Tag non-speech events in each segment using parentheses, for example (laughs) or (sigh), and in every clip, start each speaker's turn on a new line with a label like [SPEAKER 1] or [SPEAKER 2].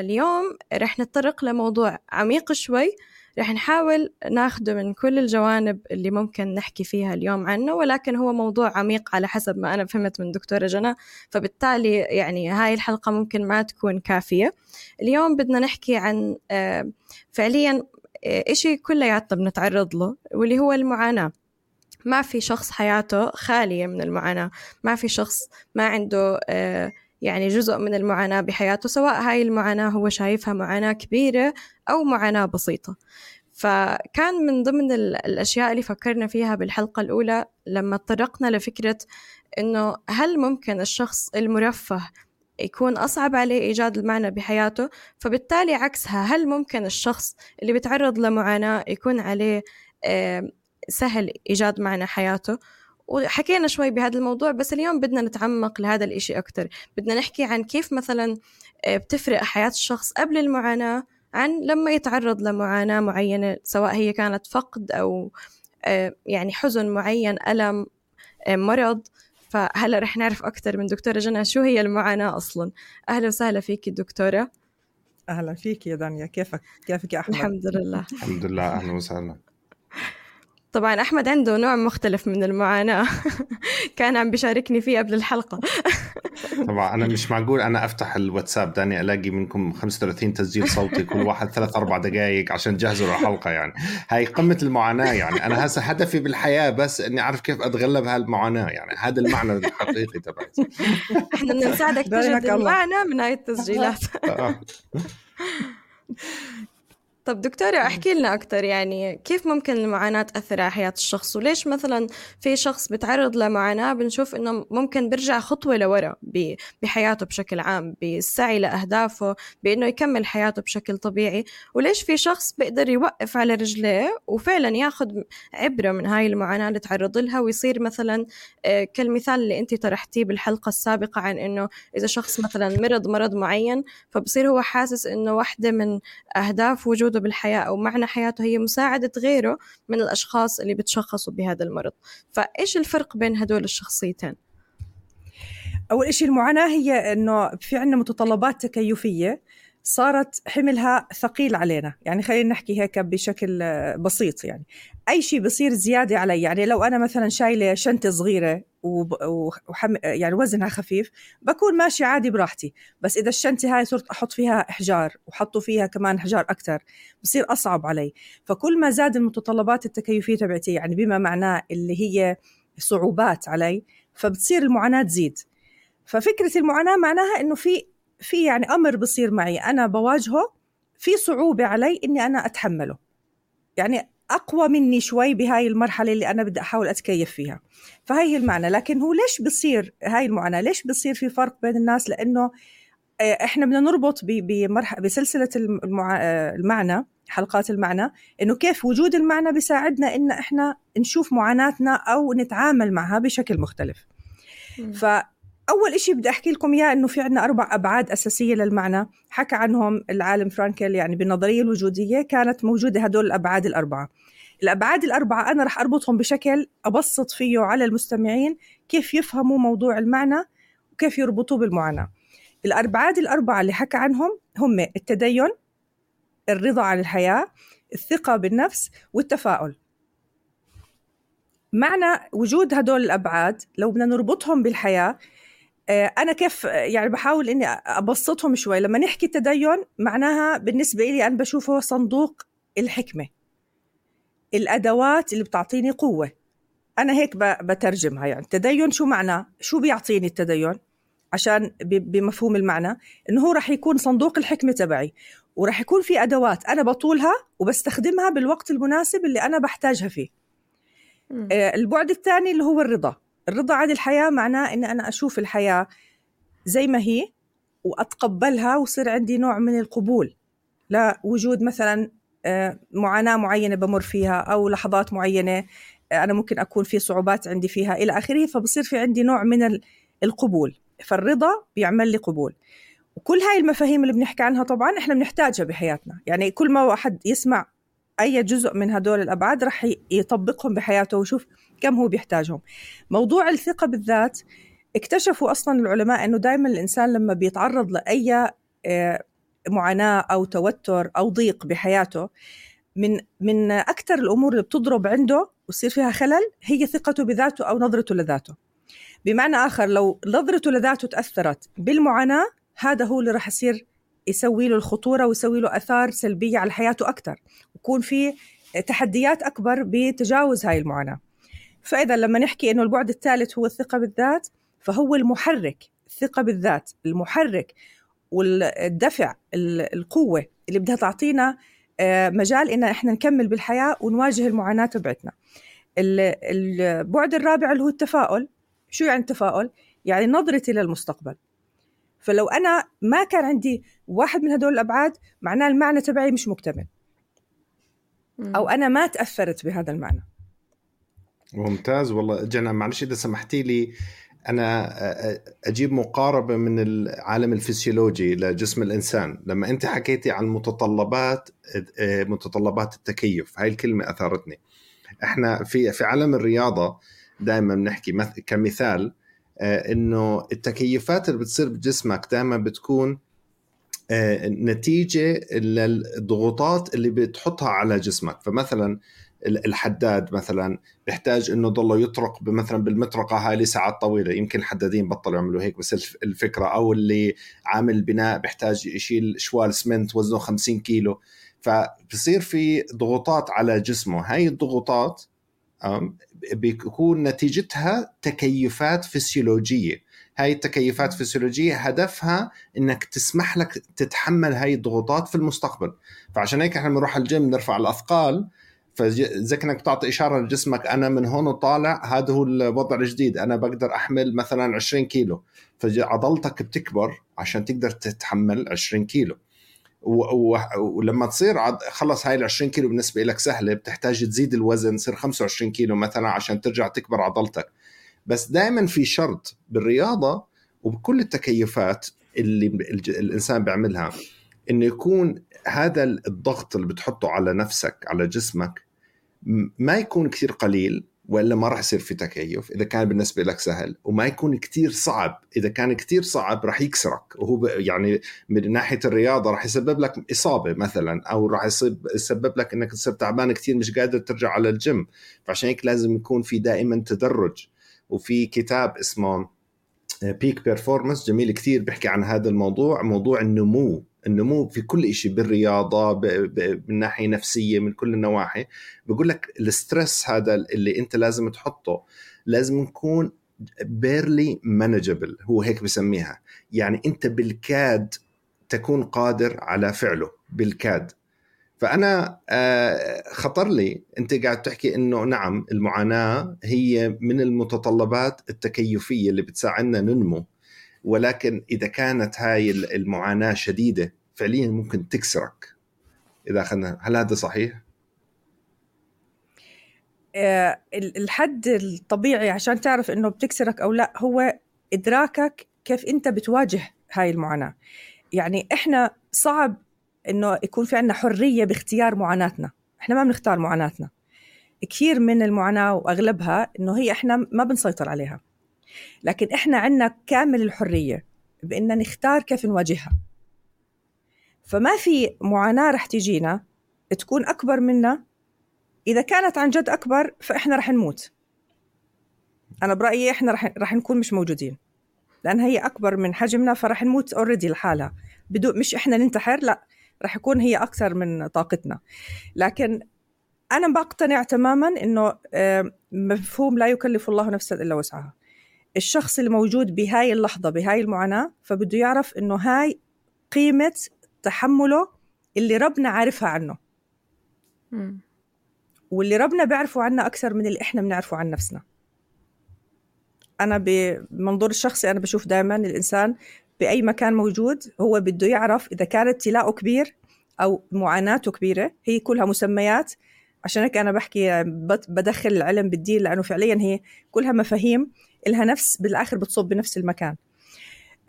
[SPEAKER 1] اليوم رح نتطرق لموضوع عميق شوي. رح نحاول ناخده من كل الجوانب اللي ممكن نحكي فيها اليوم عنه ولكن هو موضوع عميق على حسب ما أنا فهمت من دكتورة جنى فبالتالي يعني هاي الحلقة ممكن ما تكون كافية. اليوم بدنا نحكي عن آه، فعليا آه، إشي كلياتنا بنتعرض له واللي هو المعاناة. ما في شخص حياته خالية من المعاناة. ما في شخص ما عنده آه، يعني جزء من المعاناة بحياته سواء هاي المعاناة هو شايفها معاناة كبيرة أو معاناة بسيطة. فكان من ضمن الأشياء اللي فكرنا فيها بالحلقة الأولى لما تطرقنا لفكرة إنه هل ممكن الشخص المرفه يكون أصعب عليه إيجاد المعنى بحياته؟ فبالتالي عكسها هل ممكن الشخص اللي بيتعرض لمعاناة يكون عليه سهل إيجاد معنى حياته؟ وحكينا شوي بهذا الموضوع بس اليوم بدنا نتعمق لهذا الإشي أكتر. بدنا نحكي عن كيف مثلا آه، بتفرق حياة الشخص قبل المعاناة عن لما يتعرض لمعاناة معينة سواء هي كانت فقد أو آه، يعني حزن معين ألم آه، مرض. فهلأ رح نعرف أكثر من دكتورة جنى شو هي المعاناة أصلا. أهلا وسهلا فيك دكتورة.
[SPEAKER 2] أهلا فيك يا دانيا كيفك؟ كيفك يا أحمد؟
[SPEAKER 1] الحمد لله.
[SPEAKER 3] الحمد لله أهلا وسهلا.
[SPEAKER 1] طبعا أحمد عنده نوع مختلف من المعاناة. (laughs) كان عم بيشاركني فيه قبل الحلقة. (laughs)
[SPEAKER 3] طبعا أنا مش معقول أنا أفتح الواتساب داني ألاقي منكم 35 تسجيل صوتي كل واحد ثلاث أربع دقائق عشان تجهزوا للحلقة يعني. هاي قمة المعاناة يعني. أنا هسه هدفي بالحياة بس إني أعرف كيف أتغلب هالمعاناة يعني. هذا المعنى الحقيقي تبعي. (laughs)
[SPEAKER 1] إحنا بدنا نساعدك تجد المعنى من هاي التسجيلات. آه. طب دكتورة احكي لنا أكثر يعني كيف ممكن المعاناة تأثر على حياة الشخص؟ وليش مثلا في شخص بتعرض لمعاناة بنشوف إنه ممكن بيرجع خطوة لورا بحياته بشكل عام بالسعي لأهدافه بإنه يكمل حياته بشكل طبيعي؟ وليش في شخص بيقدر يوقف على رجليه وفعلا ياخذ عبرة من هاي المعاناة اللي تعرض لها ويصير مثلا آه، كالمثال اللي أنت طرحتيه بالحلقة السابقة عن إنه إذا شخص مثلا مرض مرض معين فبصير هو حاسس إنه واحدة من أهداف وجوده مقصوده بالحياة أو معنى حياته هي مساعدة غيره من الأشخاص اللي بتشخصوا بهذا المرض فإيش الفرق بين هدول الشخصيتين؟
[SPEAKER 2] أول شيء المعاناة هي أنه في عندنا متطلبات تكيفية صارت حملها ثقيل علينا. يعني خلينا نحكي هيك بشكل بسيط يعني. أي شيء بصير زيادة علي. يعني لو أنا مثلا شايلة شنطة صغيرة وحم... يعني وزنها خفيف بكون ماشي عادي براحتي. بس إذا الشنطة هاي صرت أحط فيها إحجار وحطوا فيها كمان إحجار أكثر بصير أصعب علي. فكل ما زاد المتطلبات التكيفية تبعتي يعني بما معناه اللي هي صعوبات علي فبتصير المعاناة تزيد. ففكرة المعاناة معناها إنه في في يعني أمر بصير معي. أنا بواجهه في صعوبة علي إني أنا أتحمله. يعني أقوى مني شوي بهاي المرحلة اللي أنا بدي أحاول أتكيف فيها. فهي هي المعنى. لكن هو ليش بصير هاي المعاناه ليش بصير في فرق بين الناس؟ لأنه آه، إحنا بدنا نربط بمرحله بسلسلة المع... آه، المعنى حلقات المعنى إنه كيف وجود المعنى بيساعدنا إن إحنا نشوف معاناتنا أو نتعامل معها بشكل مختلف. ف أول إشي بدي أحكي لكم إياه إنه في عنا أربع أبعاد أساسية للمعنى. حكى عنهم العالم فرانكل يعني بالنظرية الوجودية كانت موجودة هدول الأبعاد الأربعة. الأبعاد الأربعة أنا رح أربطهم بشكل أبسط فيه على المستمعين كيف يفهموا موضوع المعنى وكيف يربطوه بالمعاناة. الأبعاد الأربعة اللي حكى عنهم هم التدين الرضا عن الحياة الثقة بالنفس والتفاؤل. معنى وجود هدول الأبعاد لو بدنا نربطهم بالحياة أنا كيف يعني بحاول إني أبسطهم شوي. لما نحكي التدين معناها بالنسبة لي أنا بشوفه صندوق الحكمة. الأدوات اللي بتعطيني قوة. أنا هيك بترجمها يعني. التدين شو معناه شو بيعطيني التدين؟ عشان بمفهوم المعنى. إنه هو رح يكون صندوق الحكمة تبعي. ورح يكون في أدوات أنا بطولها وبستخدمها بالوقت المناسب اللي أنا بحتاجها فيه. آه، البعد الثاني اللي هو الرضا. الرضا عن الحياة معناه إن أنا أشوف الحياة زي ما هي وأتقبلها وصير عندي نوع من القبول. لوجود مثلا آه، معاناة معينة بمر فيها أو لحظات معينة آه، أنا ممكن أكون في صعوبات عندي فيها إلى آخره فبصير في عندي نوع من القبول. فالرضا بيعمل لي قبول. وكل هاي المفاهيم اللي بنحكي عنها طبعا إحنا بنحتاجها بحياتنا. يعني كل ما واحد يسمع أي جزء من هدول الأبعاد رح يطبقهم بحياته ويشوف كم هو بيحتاجهم. موضوع الثقة بالذات اكتشفوا أصلا العلماء أنه دائما الإنسان لما بيتعرض لأي آه، معاناة أو توتر أو ضيق بحياته من من أكثر الأمور اللي بتضرب عنده ويصير فيها خلل هي ثقته بذاته أو نظرته لذاته. بمعنى آخر لو نظرته لذاته تأثرت بالمعاناة هذا هو اللي راح يصير يسوي له الخطورة ويسوي له آثار سلبية على حياته أكثر ويكون في تحديات أكبر بتجاوز هاي المعاناة. فإذا لما نحكي إنه البعد الثالث هو الثقة بالذات فهو المحرك الثقة بالذات المحرك والدفع القوة اللي بدها تعطينا آه، مجال إن إحنا نكمل بالحياة ونواجه المعاناة تبعتنا. البعد الرابع اللي هو التفاؤل. شو يعني التفاؤل؟ يعني نظرتي للمستقبل. فلو أنا ما كان عندي واحد من هدول الأبعاد معناه المعنى تبعي مش مكتمل. أو أنا ما تأثرت بهذا المعنى.
[SPEAKER 3] ممتاز. والله جنى معلش إذا سمحتي لي أنا أجيب مقاربة من العالم الفسيولوجي لجسم الإنسان. لما أنت حكيتي عن متطلبات متطلبات التكيف هاي الكلمة أثارتني. إحنا في في عالم الرياضة دائما بنحكي كمثال إنه التكيفات اللي بتصير بجسمك دائما بتكون نتيجة للضغوطات اللي بتحطها على جسمك. فمثلا الحداد مثلا بيحتاج إنه ضله يطرق مثلا بالمطرقة هاي لساعات طويلة. يمكن الحدادين بطلوا يعملوا هيك بس الفكرة. أو اللي عامل بناء بيحتاج يشيل شوال سمنت وزنه 50 كيلو. فبصير في ضغوطات على جسمه. هاي الضغوطات بيكون نتيجتها تكيفات فسيولوجية. هاي التكيفات الفسيولوجيه هدفها إنك تسمح لك تتحمل هاي الضغوطات في المستقبل. فعشان هيك إحنا بنروح الجيم نرفع الأثقال فزي كانك بتعطي إشارة لجسمك أنا من هون وطالع هذا هو الوضع الجديد أنا بقدر أحمل مثلا 20 كيلو فعضلتك بتكبر عشان تقدر تتحمل 20 كيلو ولما تصير. خلص هاي ال 20 كيلو بالنسبة لك سهلة بتحتاج تزيد الوزن تصير 25 كيلو مثلا عشان ترجع تكبر عضلتك بس دائما في شرط بالرياضة وبكل التكيفات اللي الإنسان بيعملها إنه يكون هذا الضغط اللي بتحطه على نفسك على جسمك ما يكون كثير قليل وإلا ما راح يصير في تكيف. إذا كان بالنسبة لك سهل. وما يكون كثير صعب. إذا كان كثير صعب راح يكسرك. وهو يعني من ناحية الرياضة راح يسبب لك إصابة مثلا. أو راح يسبب لك إنك تصير تعبان كثير مش قادر ترجع على الجيم. فعشان هيك لازم يكون في دائما تدرج. وفي كتاب اسمه Peak Performance جميل كثير بيحكي عن هذا الموضوع. موضوع النمو. النمو في كل شيء بالرياضة من ناحية نفسية من كل النواحي. بقول لك ال stress هذا اللي أنت لازم تحطه لازم يكون barely manageable هو هيك بسميها. يعني أنت بالكاد تكون قادر على فعله بالكاد. فأنا خطر لي أنت قاعد تحكي إنه نعم المعاناة هي من المتطلبات التكيفية اللي بتساعدنا ننمو. ولكن إذا كانت هاي المعاناة شديدة فعليا ممكن تكسرك. إذا أخذنا هل هذا صحيح؟
[SPEAKER 2] آه، الحد الطبيعي عشان تعرف إنه بتكسرك أو لا هو إدراكك كيف أنت بتواجه هاي المعاناة. يعني إحنا صعب إنه يكون في عندنا حرية باختيار معاناتنا. إحنا ما بنختار معاناتنا. كثير من المعاناة وأغلبها إنه هي إحنا ما بنسيطر عليها. لكن إحنا عندنا كامل الحرية بان نختار كيف نواجهها. فما في معاناة رح تجينا تكون أكبر منا. إذا كانت عن جد أكبر فإحنا رح نموت. أنا برأيي إحنا رح رح نكون مش موجودين. لأن هي أكبر من حجمنا فرح نموت اوريدي لحالها. بدون مش إحنا ننتحر لا رح يكون هي أكثر من طاقتنا. لكن أنا بقتنع تماما إنه آه، مفهوم لا يكلف الله نفسا إلا وسعها. الشخص الموجود بهاي اللحظة بهاي المعاناة فبده يعرف إنه هاي قيمة تحمله اللي ربنا عارفها عنه. م. واللي ربنا بيعرفه عنا أكثر من اللي إحنا بنعرفه عن نفسنا. أنا بمنظور الشخصي أنا بشوف دائما الإنسان بأي مكان موجود هو بده يعرف إذا كان ابتلاءه كبير أو معاناته كبيرة هي كلها مسميات. عشان هيك أنا بحكي بدخل العلم بالدين لأنه فعليا هي كلها مفاهيم إلها نفس بالآخر بتصب بنفس المكان.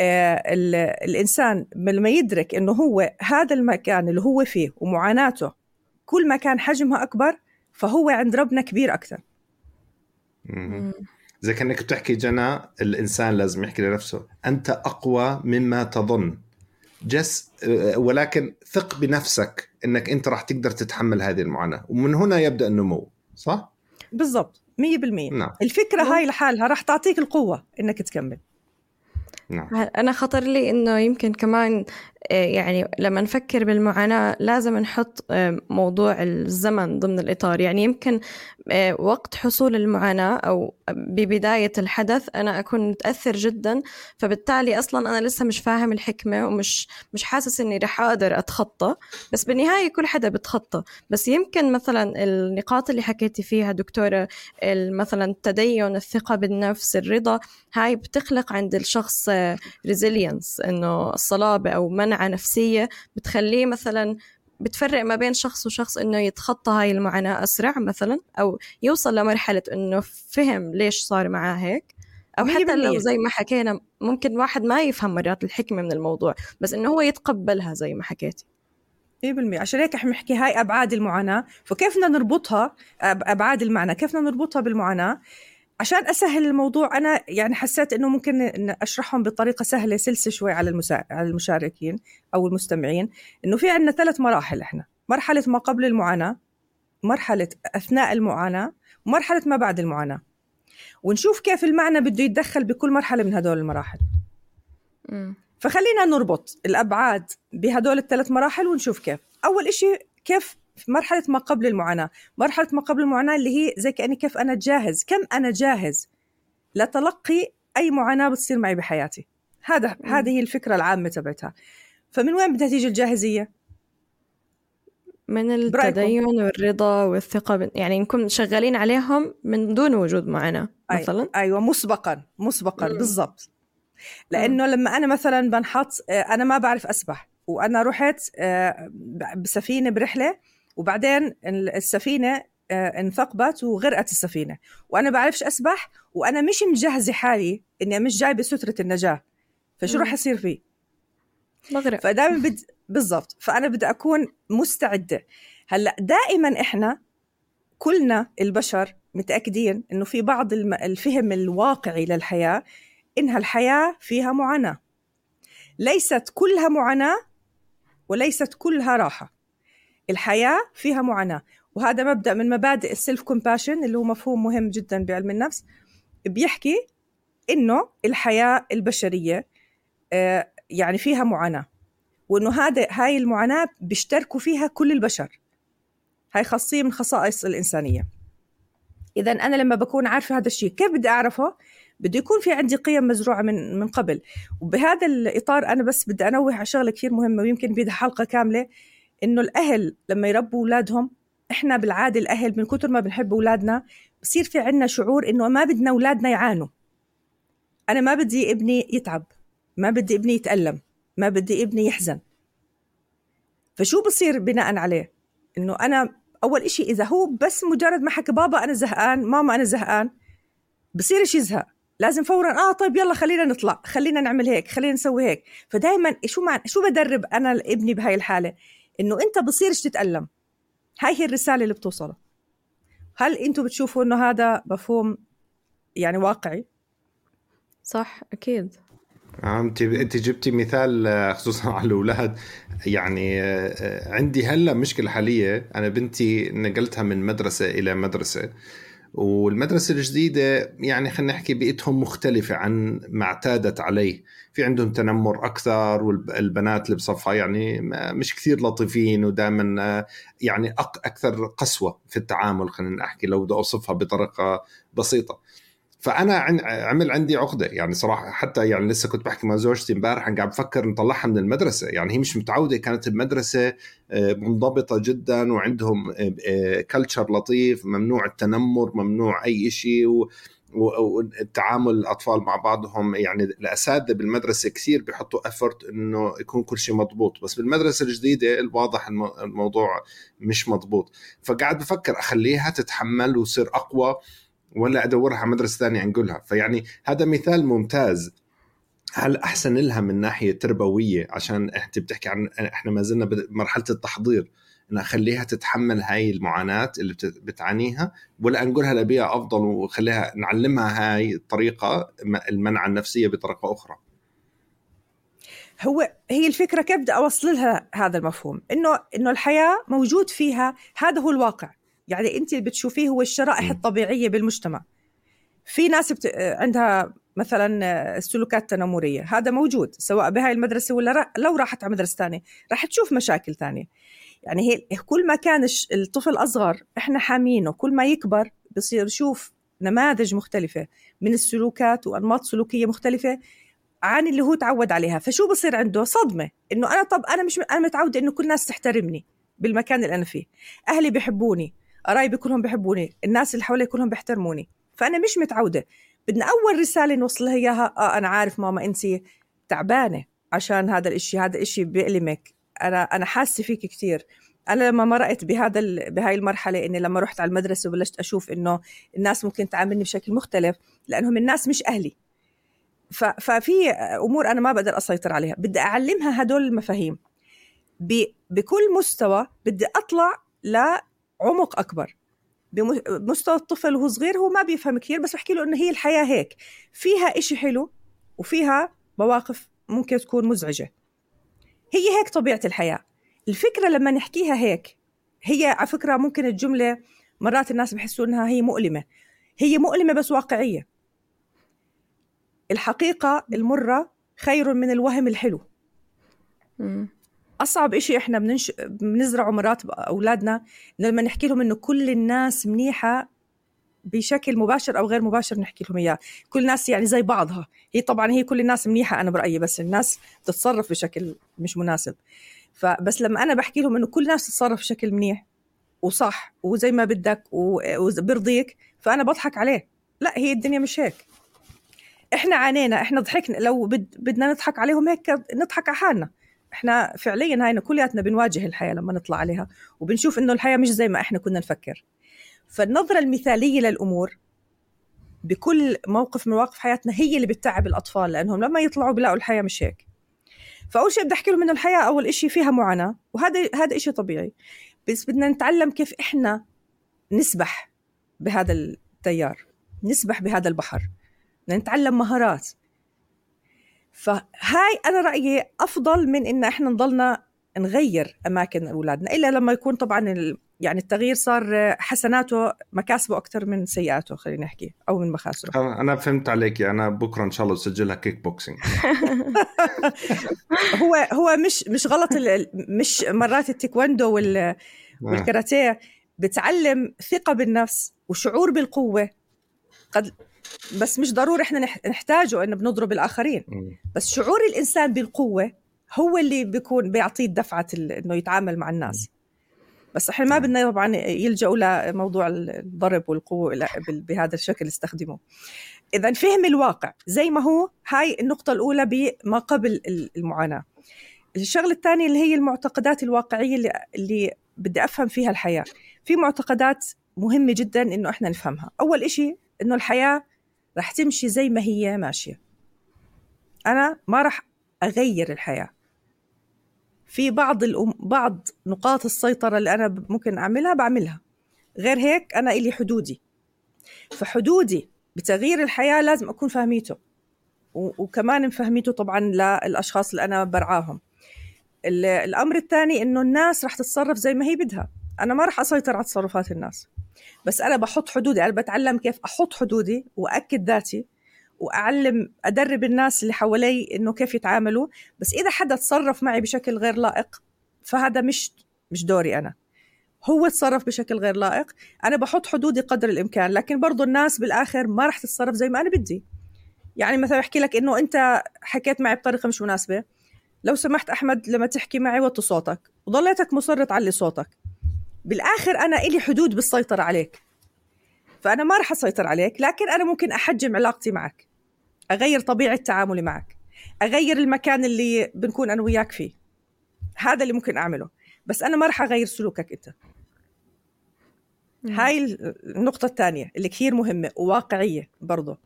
[SPEAKER 2] آه الإنسان لما يدرك إنه هو هذا المكان اللي هو فيه ومعاناته كل ما كان حجمها أكبر فهو عند ربنا كبير أكثر.
[SPEAKER 3] زي كأنك بتحكي جنى الإنسان لازم يحكي لنفسه أنت أقوى مما تظن. جس ولكن ثق بنفسك إنك أنت راح تقدر تتحمل هذه المعاناة. ومن هنا يبدأ النمو صح؟
[SPEAKER 2] بالضبط 100% نعم. الفكرة هاي لحالها راح تعطيك القوة إنك تكمل.
[SPEAKER 1] نعم. أنا خطر لي إنه يمكن كمان يعني لما نفكر بالمعاناة لازم نحط آه، موضوع الزمن ضمن الإطار. يعني يمكن آه، وقت حصول المعاناة أو ببداية الحدث أنا أكون متأثر جدا فبالتالي أصلا أنا لسه مش فاهم الحكمة ومش مش حاسس إني رح أقدر أتخطى. بس بالنهاية كل حدا بتخطى. بس يمكن مثلا النقاط اللي حكيتي فيها دكتورة مثلا التدين الثقة بالنفس الرضا هاي بتخلق عند الشخص ريزيلينس إنه الصلابة أو من منعة نفسية بتخليه مثلا بتفرق ما بين شخص وشخص إنه يتخطى هاي المعاناة أسرع مثلا أو يوصل لمرحلة إنه فهم ليش صار معاه هيك. أو حتى لو زي ما حكينا ممكن واحد ما يفهم مرات الحكمة من الموضوع بس إنه هو يتقبلها زي ما حكيتي.
[SPEAKER 2] 100% عشان هيك إحنا بنحكي هاي أبعاد المعاناة. فكيف بدنا نربطها أبعاد المعنى كيف بدنا نربطها بالمعاناة؟ عشان أسهل الموضوع أنا يعني حسيت إنه ممكن أشرحهم بطريقة سهلة سلسة شوي على المسا... على المشاركين أو المستمعين إنه في عندنا ثلاث مراحل إحنا مرحلة ما قبل المعاناة مرحلة أثناء المعاناة ومرحلة ما بعد المعاناة. ونشوف كيف المعنى بده يتدخل بكل مرحلة من هدول المراحل. م. فخلينا نربط الأبعاد بهدول الثلاث مراحل ونشوف كيف. أول إشي كيف في مرحلة ما قبل المعاناة. مرحلة ما قبل المعاناة اللي هي زي كأني كيف أنا جاهز كم أنا جاهز لتلقي أي معاناة بتصير معي بحياتي. هذا م. هذه هي الفكرة العامة تبعتها. فمن وين بدها تيجي الجاهزية؟
[SPEAKER 1] من التدين والرضا والثقة يعني نكون شغالين عليهم من دون وجود معنا مثلا؟
[SPEAKER 2] أيوة مسبقا مسبقا بالضبط. لأنه لما أنا مثلا بنحط آه، أنا ما بعرف أسبح وأنا رحت آه، بسفينة برحلة وبعدين السفينة آه، انثقبت وغرقت السفينة. وأنا بعرفش أسبح وأنا مش مجهزة حالي إني مش جايبة سترة النجاة. فشو راح يصير فيه؟
[SPEAKER 1] بغرق.
[SPEAKER 2] فدائما بد... بالضبط. فأنا بدي أكون مستعدة. هلأ دائما إحنا كلنا البشر متأكدين إنه في بعض الفهم الواقعي للحياة إنها الحياة فيها معاناة. ليست كلها معاناة وليست كلها راحة. الحياة فيها معاناة. وهذا مبدأ من مبادئ ال self compassion اللي هو مفهوم مهم جدا بعلم النفس. بيحكي إنه الحياة البشرية آه، يعني فيها معاناة. وإنه هذا هاي المعاناة بيشتركوا فيها كل البشر. هاي خاصية من خصائص الإنسانية. إذا أنا لما بكون عارفة هذا الشيء كيف بدي أعرفه؟ بده يكون في عندي قيم مزروعة من من قبل. وبهذا الإطار أنا بس بدي أنوه على شغلة كثير مهمة ويمكن بدها حلقة كاملة. إنه الأهل لما يربوا أولادهم إحنا بالعادة الأهل من كثر ما بنحب أولادنا بصير في عنا شعور إنه ما بدنا أولادنا يعانوا. أنا ما بدي ابني يتعب ما بدي ابني يتألم ما بدي ابني يحزن. فشو بصير بناء عليه؟ إنه أنا أول إشي إذا هو بس مجرد ما حكى بابا أنا زهقان ماما أنا زهقان بصيرش يزهق. لازم فورا آه طيب يلا خلينا نطلع خلينا نعمل هيك خلينا نسوي هيك. فدائما شو مع شو بدرب أنا ابني بهاي الحالة؟ إنه أنت بصيرش تتألم. هاي هي الرسالة اللي بتوصله هل أنتم بتشوفوا إنه هذا مفهوم يعني واقعي؟
[SPEAKER 1] صح أكيد.
[SPEAKER 3] انت أنت جبتي مثال آه، خصوصا على الأولاد. يعني آه، آه، عندي هلأ مشكلة حالية. أنا بنتي نقلتها من مدرسة إلى مدرسة. والمدرسة الجديدة يعني خلينا نحكي بيئتهم مختلفة عن ما اعتادت عليه. في عندهم تنمر أكثر والبنات اللي بصفها يعني مش كثير لطيفين ودائما يعني أكثر قسوة في التعامل خلينا نحكي لو بدي أوصفها بطريقة بسيطة. فأنا عمل عندي عقدة. يعني صراحة حتى يعني لسه كنت بحكي مع زوجتي امبارح قاعد بفكر نطلعها من المدرسة. يعني هي مش متعودة كانت بمدرسه آه، منضبطة جدا وعندهم كلتشر آه، لطيف ممنوع التنمر ممنوع أي شيء والتعامل الأطفال مع بعضهم. يعني الأساتذة بالمدرسة كثير بيحطوا افورت إنه يكون كل شيء مضبوط. بس بالمدرسة الجديدة الواضح الموضوع مش مضبوط. فقاعد بفكر أخليها تتحمل وتصير أقوى. ولا ادورها على مدرسة ثانية انقلها. فيعني هذا مثال ممتاز. هل أحسن لها من ناحية تربوية؟ عشان انت بتحكي عن إحنا ما زلنا بمرحله التحضير. إن أخليها تتحمل هاي المعاناة اللي بتعانيها ولا أنقلها لبيئه أفضل وخليها نعلمها هاي الطريقة المنع النفسية بطريقة أخرى؟
[SPEAKER 2] هو هي الفكرة كيف بدي أوصل لها هذا المفهوم؟ انه إنه الحياة موجود فيها هذا هو الواقع. يعني انت اللي بتشوفيه هو الشرائح الطبيعية بالمجتمع. في ناس بت... عندها مثلا سلوكات تنمرية هذا موجود سواء بهاي المدرسة ولا ر... لو راحت على مدرسة ثانية راح تشوف مشاكل ثانية. يعني هي كل ما كان الطفل أصغر إحنا حامينه كل ما يكبر بصير يشوف نماذج مختلفة من السلوكات وأنماط سلوكية مختلفة عن اللي هو تعود عليها. فشو بصير عنده؟ صدمة إنه أنا طب أنا مش أنا متعودة إنه كل الناس تحترمني بالمكان اللي أنا فيه. أهلي بيحبوني قرايبي كلهم بيحبوني الناس اللي حوالي كلهم بيحترموني. فأنا مش متعودة. بدنا أول رسالة نوصلها إياها آه أنا عارف ماما انت تعبانة عشان هذا الإشي هذا الاشي بيألمك. أنا أنا حاسة فيك كثير أنا لما مرقت بهذا بهاي المرحلة إني لما رحت على المدرسة وبلشت أشوف إنه الناس ممكن تعاملني بشكل مختلف لأنهم الناس مش أهلي. ففي أمور أنا ما بقدر أسيطر عليها. بدي أعلمها هدول المفاهيم. بكل مستوى بدي أطلع لعمق أكبر. بمستوى الطفل وهو صغير هو ما بيفهم كثير بس بحكي له إنه هي الحياة هيك. فيها إشي حلو وفيها مواقف ممكن تكون مزعجة. هي هيك طبيعة الحياة. الفكرة لما نحكيها هيك هي على فكرة ممكن الجملة مرات الناس بحسوا إنها هي مؤلمة. هي مؤلمة بس واقعية. الحقيقة المرة خير من الوهم الحلو. أصعب إشي إحنا بننش... بنزرعه مرات أولادنا لما نحكي لهم إنه كل الناس منيحة بشكل مباشر أو غير مباشر نحكي لهم إياه. كل الناس يعني زي بعضها. هي طبعا هي كل الناس منيحة أنا برأيي بس الناس تتصرف بشكل مش مناسب. فبس لما أنا بحكي لهم إنه كل الناس تتصرف بشكل منيح وصح وزي ما بدك وبرضيك فأنا بضحك عليه. لا هي الدنيا مش هيك. إحنا عانينا إحنا ضحكنا لو بد بدنا نضحك عليهم هيك نضحك على حالنا. إحنا فعليا هاينا كلياتنا بنواجه الحياة لما نطلع عليها وبنشوف إنه الحياة مش زي ما إحنا كنا نفكر. فالنظرة المثالية للأمور بكل موقف من مواقف حياتنا هي اللي بتتعب الأطفال لأنهم لما يطلعوا بيلاقوا الحياة مش هيك. فأول شيء بدي أحكي لهم إنه الحياة أول شيء فيها معاناة وهذا هذا شيء طبيعي. بس بدنا نتعلم كيف إحنا نسبح بهذا التيار نسبح بهذا البحر. نتعلم مهارات. فهاي أنا رأيي أفضل من إن إحنا نضلنا نغير أماكن أولادنا إلا لما يكون طبعا يعني التغيير صار حسناته مكاسبه أكثر من سيئاته خلينا نحكي أو من مخاسره.
[SPEAKER 3] أنا فهمت عليك أنا بكرة إن شاء الله أسجلها كيك بوكسينج (laughs)
[SPEAKER 2] هو هو مش مش غلط مش مرات التيكواندو آه. والكاراتيه بتعلم ثقة بالنفس وشعور بالقوة. قد بس مش ضروري إحنا نحتاجه إنه بنضرب الآخرين. بس شعور الإنسان بالقوة هو اللي بيكون بيعطيه دفعه إنه يتعامل مع الناس. بس إحنا ما بدنا طبعا يلجأوا لموضوع الضرب والقوة بهذا الشكل يستخدموه اذا فهم الواقع. زي ما هو هاي النقطة الأولى بما قبل المعاناة. الشغلة الثانية اللي هي المعتقدات الواقعية اللي, اللي بدي أفهم فيها الحياة. في معتقدات مهمة جدا إنه إحنا نفهمها. أول إشي إنه الحياة رح تمشي زي ما هي ماشية. أنا ما رح أغير الحياة. في بعض الأم... بعض نقاط السيطرة اللي أنا ممكن أعملها بعملها. غير هيك أنا إلي حدودي. فحدودي بتغيير الحياة لازم أكون فاهميته. و... وكمان مفهميته طبعا للأشخاص اللي أنا برعاهم. الأمر الثاني إنه الناس رح تتصرف زي ما هي بدها. أنا ما رح أسيطر على تصرفات الناس. بس أنا بحط حدودي أنا بتعلم كيف أحط حدودي واكد ذاتي وأعلم أدرب الناس اللي حوالي إنه كيف يتعاملوا. بس إذا حدا تصرف معي بشكل غير لائق فهذا مش مش دوري أنا. هو تصرف بشكل غير لائق. أنا بحط حدودي قدر الإمكان لكن برضو الناس بالآخر ما راح تتصرف زي ما أنا بدي. يعني مثلا أحكي لك إنه أنت حكيت معي بطريقة مش مناسبة. لو سمحت أحمد لما تحكي معي وطي صوتك. وضليتك مصر تعلي صوتك. بالآخر أنا إلي حدود بالسيطرة عليك. فأنا ما راح أسيطر عليك لكن أنا ممكن أحجم علاقتي معك أغير طبيعة تعاملي معك أغير المكان اللي بنكون أنا وياك فيه. هذا اللي ممكن أعمله. بس أنا ما راح أغير سلوكك أنت. هاي النقطة الثانية اللي كثير مهمة وواقعية برضه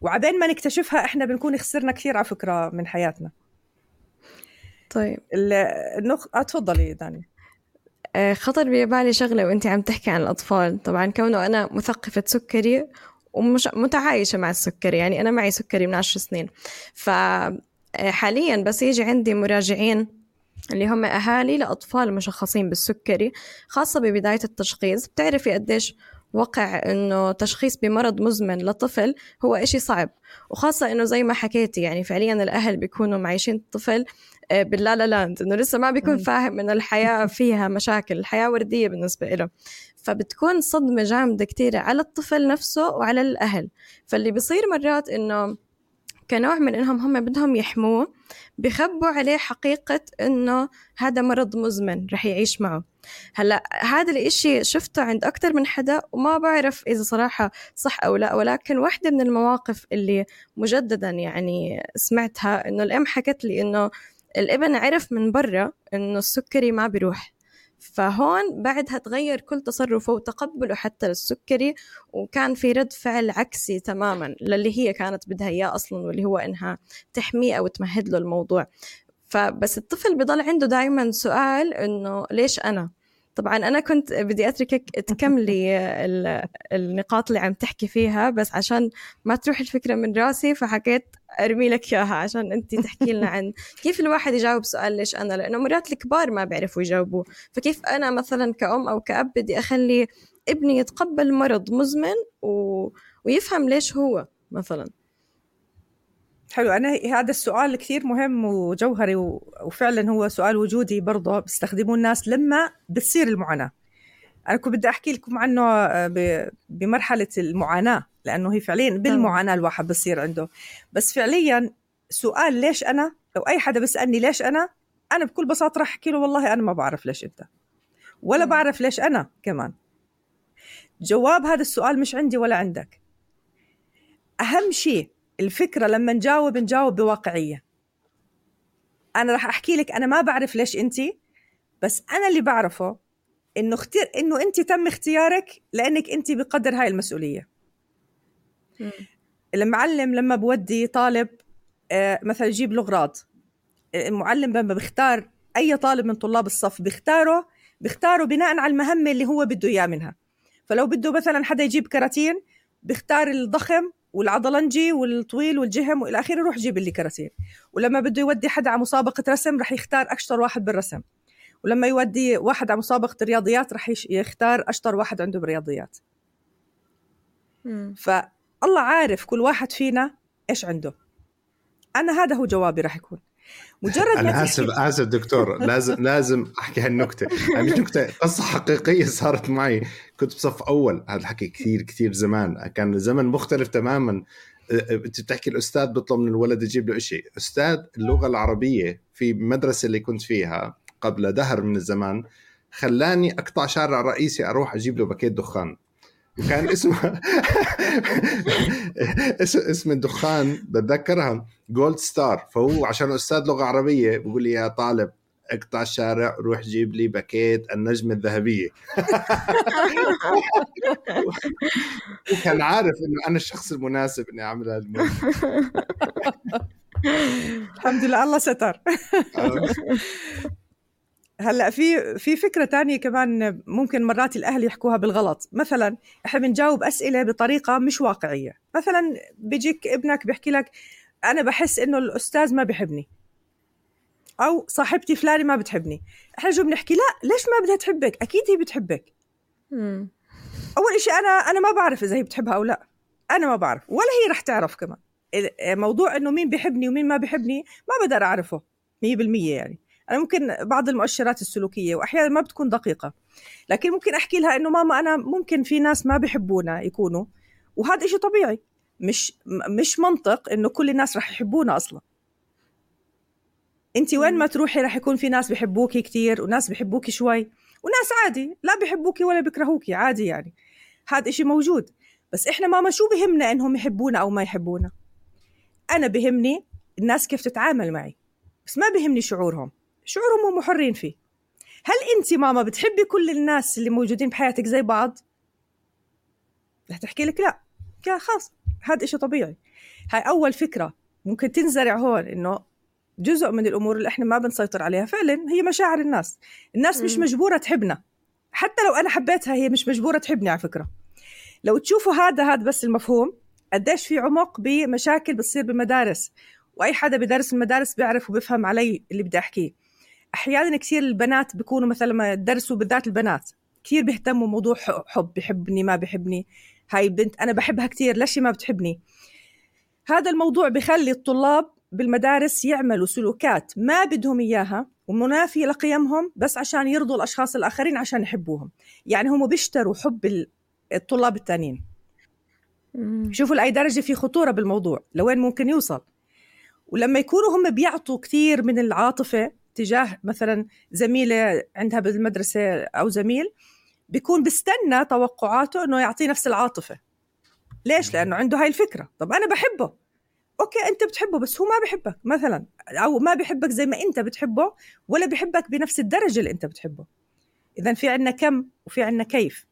[SPEAKER 2] وعبين ما نكتشفها إحنا بنكون خسرنا كثير على فكرة من حياتنا.
[SPEAKER 1] طيب.
[SPEAKER 2] النقطة آه، تفضلي داني.
[SPEAKER 1] خطر ببالي شغلة وانت عم تحكي عن الأطفال. طبعا كونه أنا مثقفة سكري ومش متعايشة مع السكري يعني أنا معي سكري من عشر سنين. ف آه، بس يجي عندي مراجعين اللي هم أهالي لأطفال مشخصين بالسكري خاصة ببداية التشخيص. بتعرفي قديش وقع إنه تشخيص بمرض مزمن لطفل هو إشي صعب. وخاصة إنه زي ما حكيتي يعني فعليا الأهل بيكونوا معيشين الطفل آه، باللا لاند إنه لسه ما بيكون فاهم إنه الحياة (laughs) فيها مشاكل الحياة وردية بالنسبة له فبتكون صدمة جامدة كتير على الطفل نفسه وعلى الأهل. فاللي بيصير مرات إنه كنوع من إنهم هم بدهم يحموه بخبوا عليه حقيقة إنه هذا مرض مزمن رح يعيش معه. هلأ هذا الإشي شفته عند أكثر من حدا وما بعرف إذا صراحة صح أو لا ولكن واحدة من المواقف اللي مجددا يعني سمعتها إنه الأم حكت لي إنه الابن عرف من برا إنه السكري ما بيروح. فهون بعدها تغير كل تصرفه وتقبله حتى للسكري وكان في رد فعل عكسي تماما للي هي كانت بدها إياه أصلا واللي هو إنها تحميه أو تمهد له الموضوع. فبس الطفل بضل عنده دائما سؤال إنه ليش أنا؟ طبعا أنا كنت بدي أتركك (laughs) تكملي النقاط اللي عم تحكي فيها بس عشان ما تروح الفكرة من راسي فحكيت أرمي لك إياها عشان أنت تحكي لنا عن (laughs) كيف الواحد يجاوب سؤال ليش أنا؟ لأنه مرات الكبار ما بيعرفوا يجاوبوه فكيف أنا مثلا كأم أو كأب بدي أخلي ابني يتقبل مرض مزمن و... ويفهم ليش هو مثلا؟
[SPEAKER 2] حلو أنا هذا السؤال كثير مهم وجوهري وفعلا هو سؤال وجودي برضه بيستخدموه الناس لما بتصير المعاناة. أنا كنت بدي أحكي لكم عنه آه، بمرحلة المعاناة لأنه هي فعليا بالمعاناة الواحد بصير عنده. بس فعليا سؤال ليش أنا؟ لو أي حدا بيسألني ليش أنا؟ أنا بكل بساطة راح أحكي له والله أنا ما بعرف ليش أنت. ولا بعرف ليش أنا كمان. جواب هذا السؤال مش عندي ولا عندك. أهم شيء الفكرة لما نجاوب نجاوب بواقعية. أنا راح أحكي لك أنا ما بعرف ليش أنت بس أنا اللي بعرفه إنه اختير إنه أنت تم اختيارك لأنك أنت بقدر هاي المسؤولية. المعلم لما بودي طالب آه، مثلا يجيب له أغراض المعلم لما بيختار أي طالب من طلاب الصف بيختاره بيختاره بناء على المهمة اللي هو بده اياه منها. فلو بده مثلا حدا يجيب كراتين بيختار الضخم والعضلنجي والطويل والجهم والى اخره يروح يجيب لي كراتين ولما بده يودي حدا على مسابقة رسم رح يختار اشطر واحد بالرسم. ولما يودي واحد على مسابقة الرياضيات رح يختار أشطر واحد عنده بالرياضيات. فالله عارف كل واحد فينا إيش عنده. أنا هذا هو جوابي راح يكون.
[SPEAKER 3] مجرد أنا آسف آسف دكتور. (laughs) لازم لازم أحكي هالنكتة. يعني مش نكتة قصة حقيقية صارت معي. كنت بصف أول. هذا الحكي كثير كثير زمان. كان زمن مختلف تماما. انت بتحكي الأستاذ بيطلب من الولد يجيب له شيء أستاذ اللغة العربية في المدرسة اللي كنت فيها قبل دهر من الزمان خلاني أقطع شارع رئيسي أروح أجيب له باكيت دخان. وكان اسمه اسم الدخان بتذكرها جولد ستار فهو عشان أستاذ لغة عربية بقول لي يا طالب اقطع الشارع روح جيب لي باكيت النجمة الذهبية. وكان عارف إنه أنا الشخص المناسب إني أعمل هذا
[SPEAKER 2] الحمد لله الله ستر. هلأ في في فكرة تانية كمان ممكن مرات الأهل يحكوها بالغلط. مثلا إحنا بنجاوب أسئلة بطريقة مش واقعية. مثلا بيجيك ابنك بيحكي لك أنا بحس إنه الأستاذ ما بحبني أو صاحبتي فلانة ما بتحبني. إحنا جو بنحكي؟ لا ليش ما بدها تحبك؟ أكيد هي بتحبك. مم. أول شيء أنا أنا ما بعرف إذا هي بتحبها أو لا. أنا ما بعرف. ولا هي رح تعرف كمان. موضوع إنه مين بيحبني ومين ما بيحبني ما بقدر أعرفه 100% يعني. أنا ممكن بعض المؤشرات السلوكية وأحيانا ما بتكون دقيقة. لكن ممكن أحكي لها إنه ماما أنا ممكن في ناس ما بيحبونا يكونوا وهذا إشي طبيعي. مش مش منطق إنه كل الناس رح يحبونا أصلا. انت وين ما تروحي رح يكون في ناس بيحبوكي كثير وناس بيحبوكي شوي وناس عادي لا بيحبوكي ولا بيكرهوكي عادي يعني. هذا إشي موجود. بس إحنا ماما شو بهمنا إنهم يحبونا أو ما يحبونا؟ أنا بهمني الناس كيف تتعامل معي بس ما بهمني شعورهم. شعورهم هم حرين فيه. هل انت ماما بتحبي كل الناس اللي موجودين بحياتك زي بعض؟ رح تحكي لك لا. يا خلاص هذا إشي طبيعي. هاي أول فكرة ممكن تنزرع هون إنه جزء من الأمور اللي إحنا ما بنسيطر عليها فعلا هي مشاعر الناس. الناس مش مجبورة تحبنا. حتى لو أنا حبيتها هي مش مجبورة تحبني على فكرة. لو تشوفوا هذا هذا بس المفهوم. قديش في عمق بمشاكل بتصير بالمدارس. وأي حدا بدرس المدارس بيعرف وبفهم علي اللي بدي أحكيه. أحيانا كثير البنات بيكونوا مثلا ما درسوا بالذات البنات. كثير بيهتموا موضوع حب بحبني ما بحبني هاي بنت أنا بحبها كثير ليش ما بتحبني؟ هذا الموضوع بخلي الطلاب بالمدارس يعملوا سلوكات ما بدهم إياها ومنافية لقيمهم بس عشان يرضوا الأشخاص الآخرين عشان يحبوهم. يعني هم بيشتروا حب الطلاب الثانيين شوفوا لأي درجة في خطورة بالموضوع لوين ممكن يوصل. ولما يكونوا هم بيعطوا كثير من العاطفة تجاه مثلا زميلة عندها بالمدرسة أو زميل بيكون بيستنى توقعاته إنه يعطيه نفس العاطفة. ليش؟ لأنه عنده هاي الفكرة. طب أنا بحبه. أوكي أنت بتحبه بس هو ما بحبك مثلا أو ما بحبك زي ما أنت بتحبه ولا بحبك بنفس الدرجة اللي أنت بتحبه. اذا في عندنا كم وفي عندنا كيف.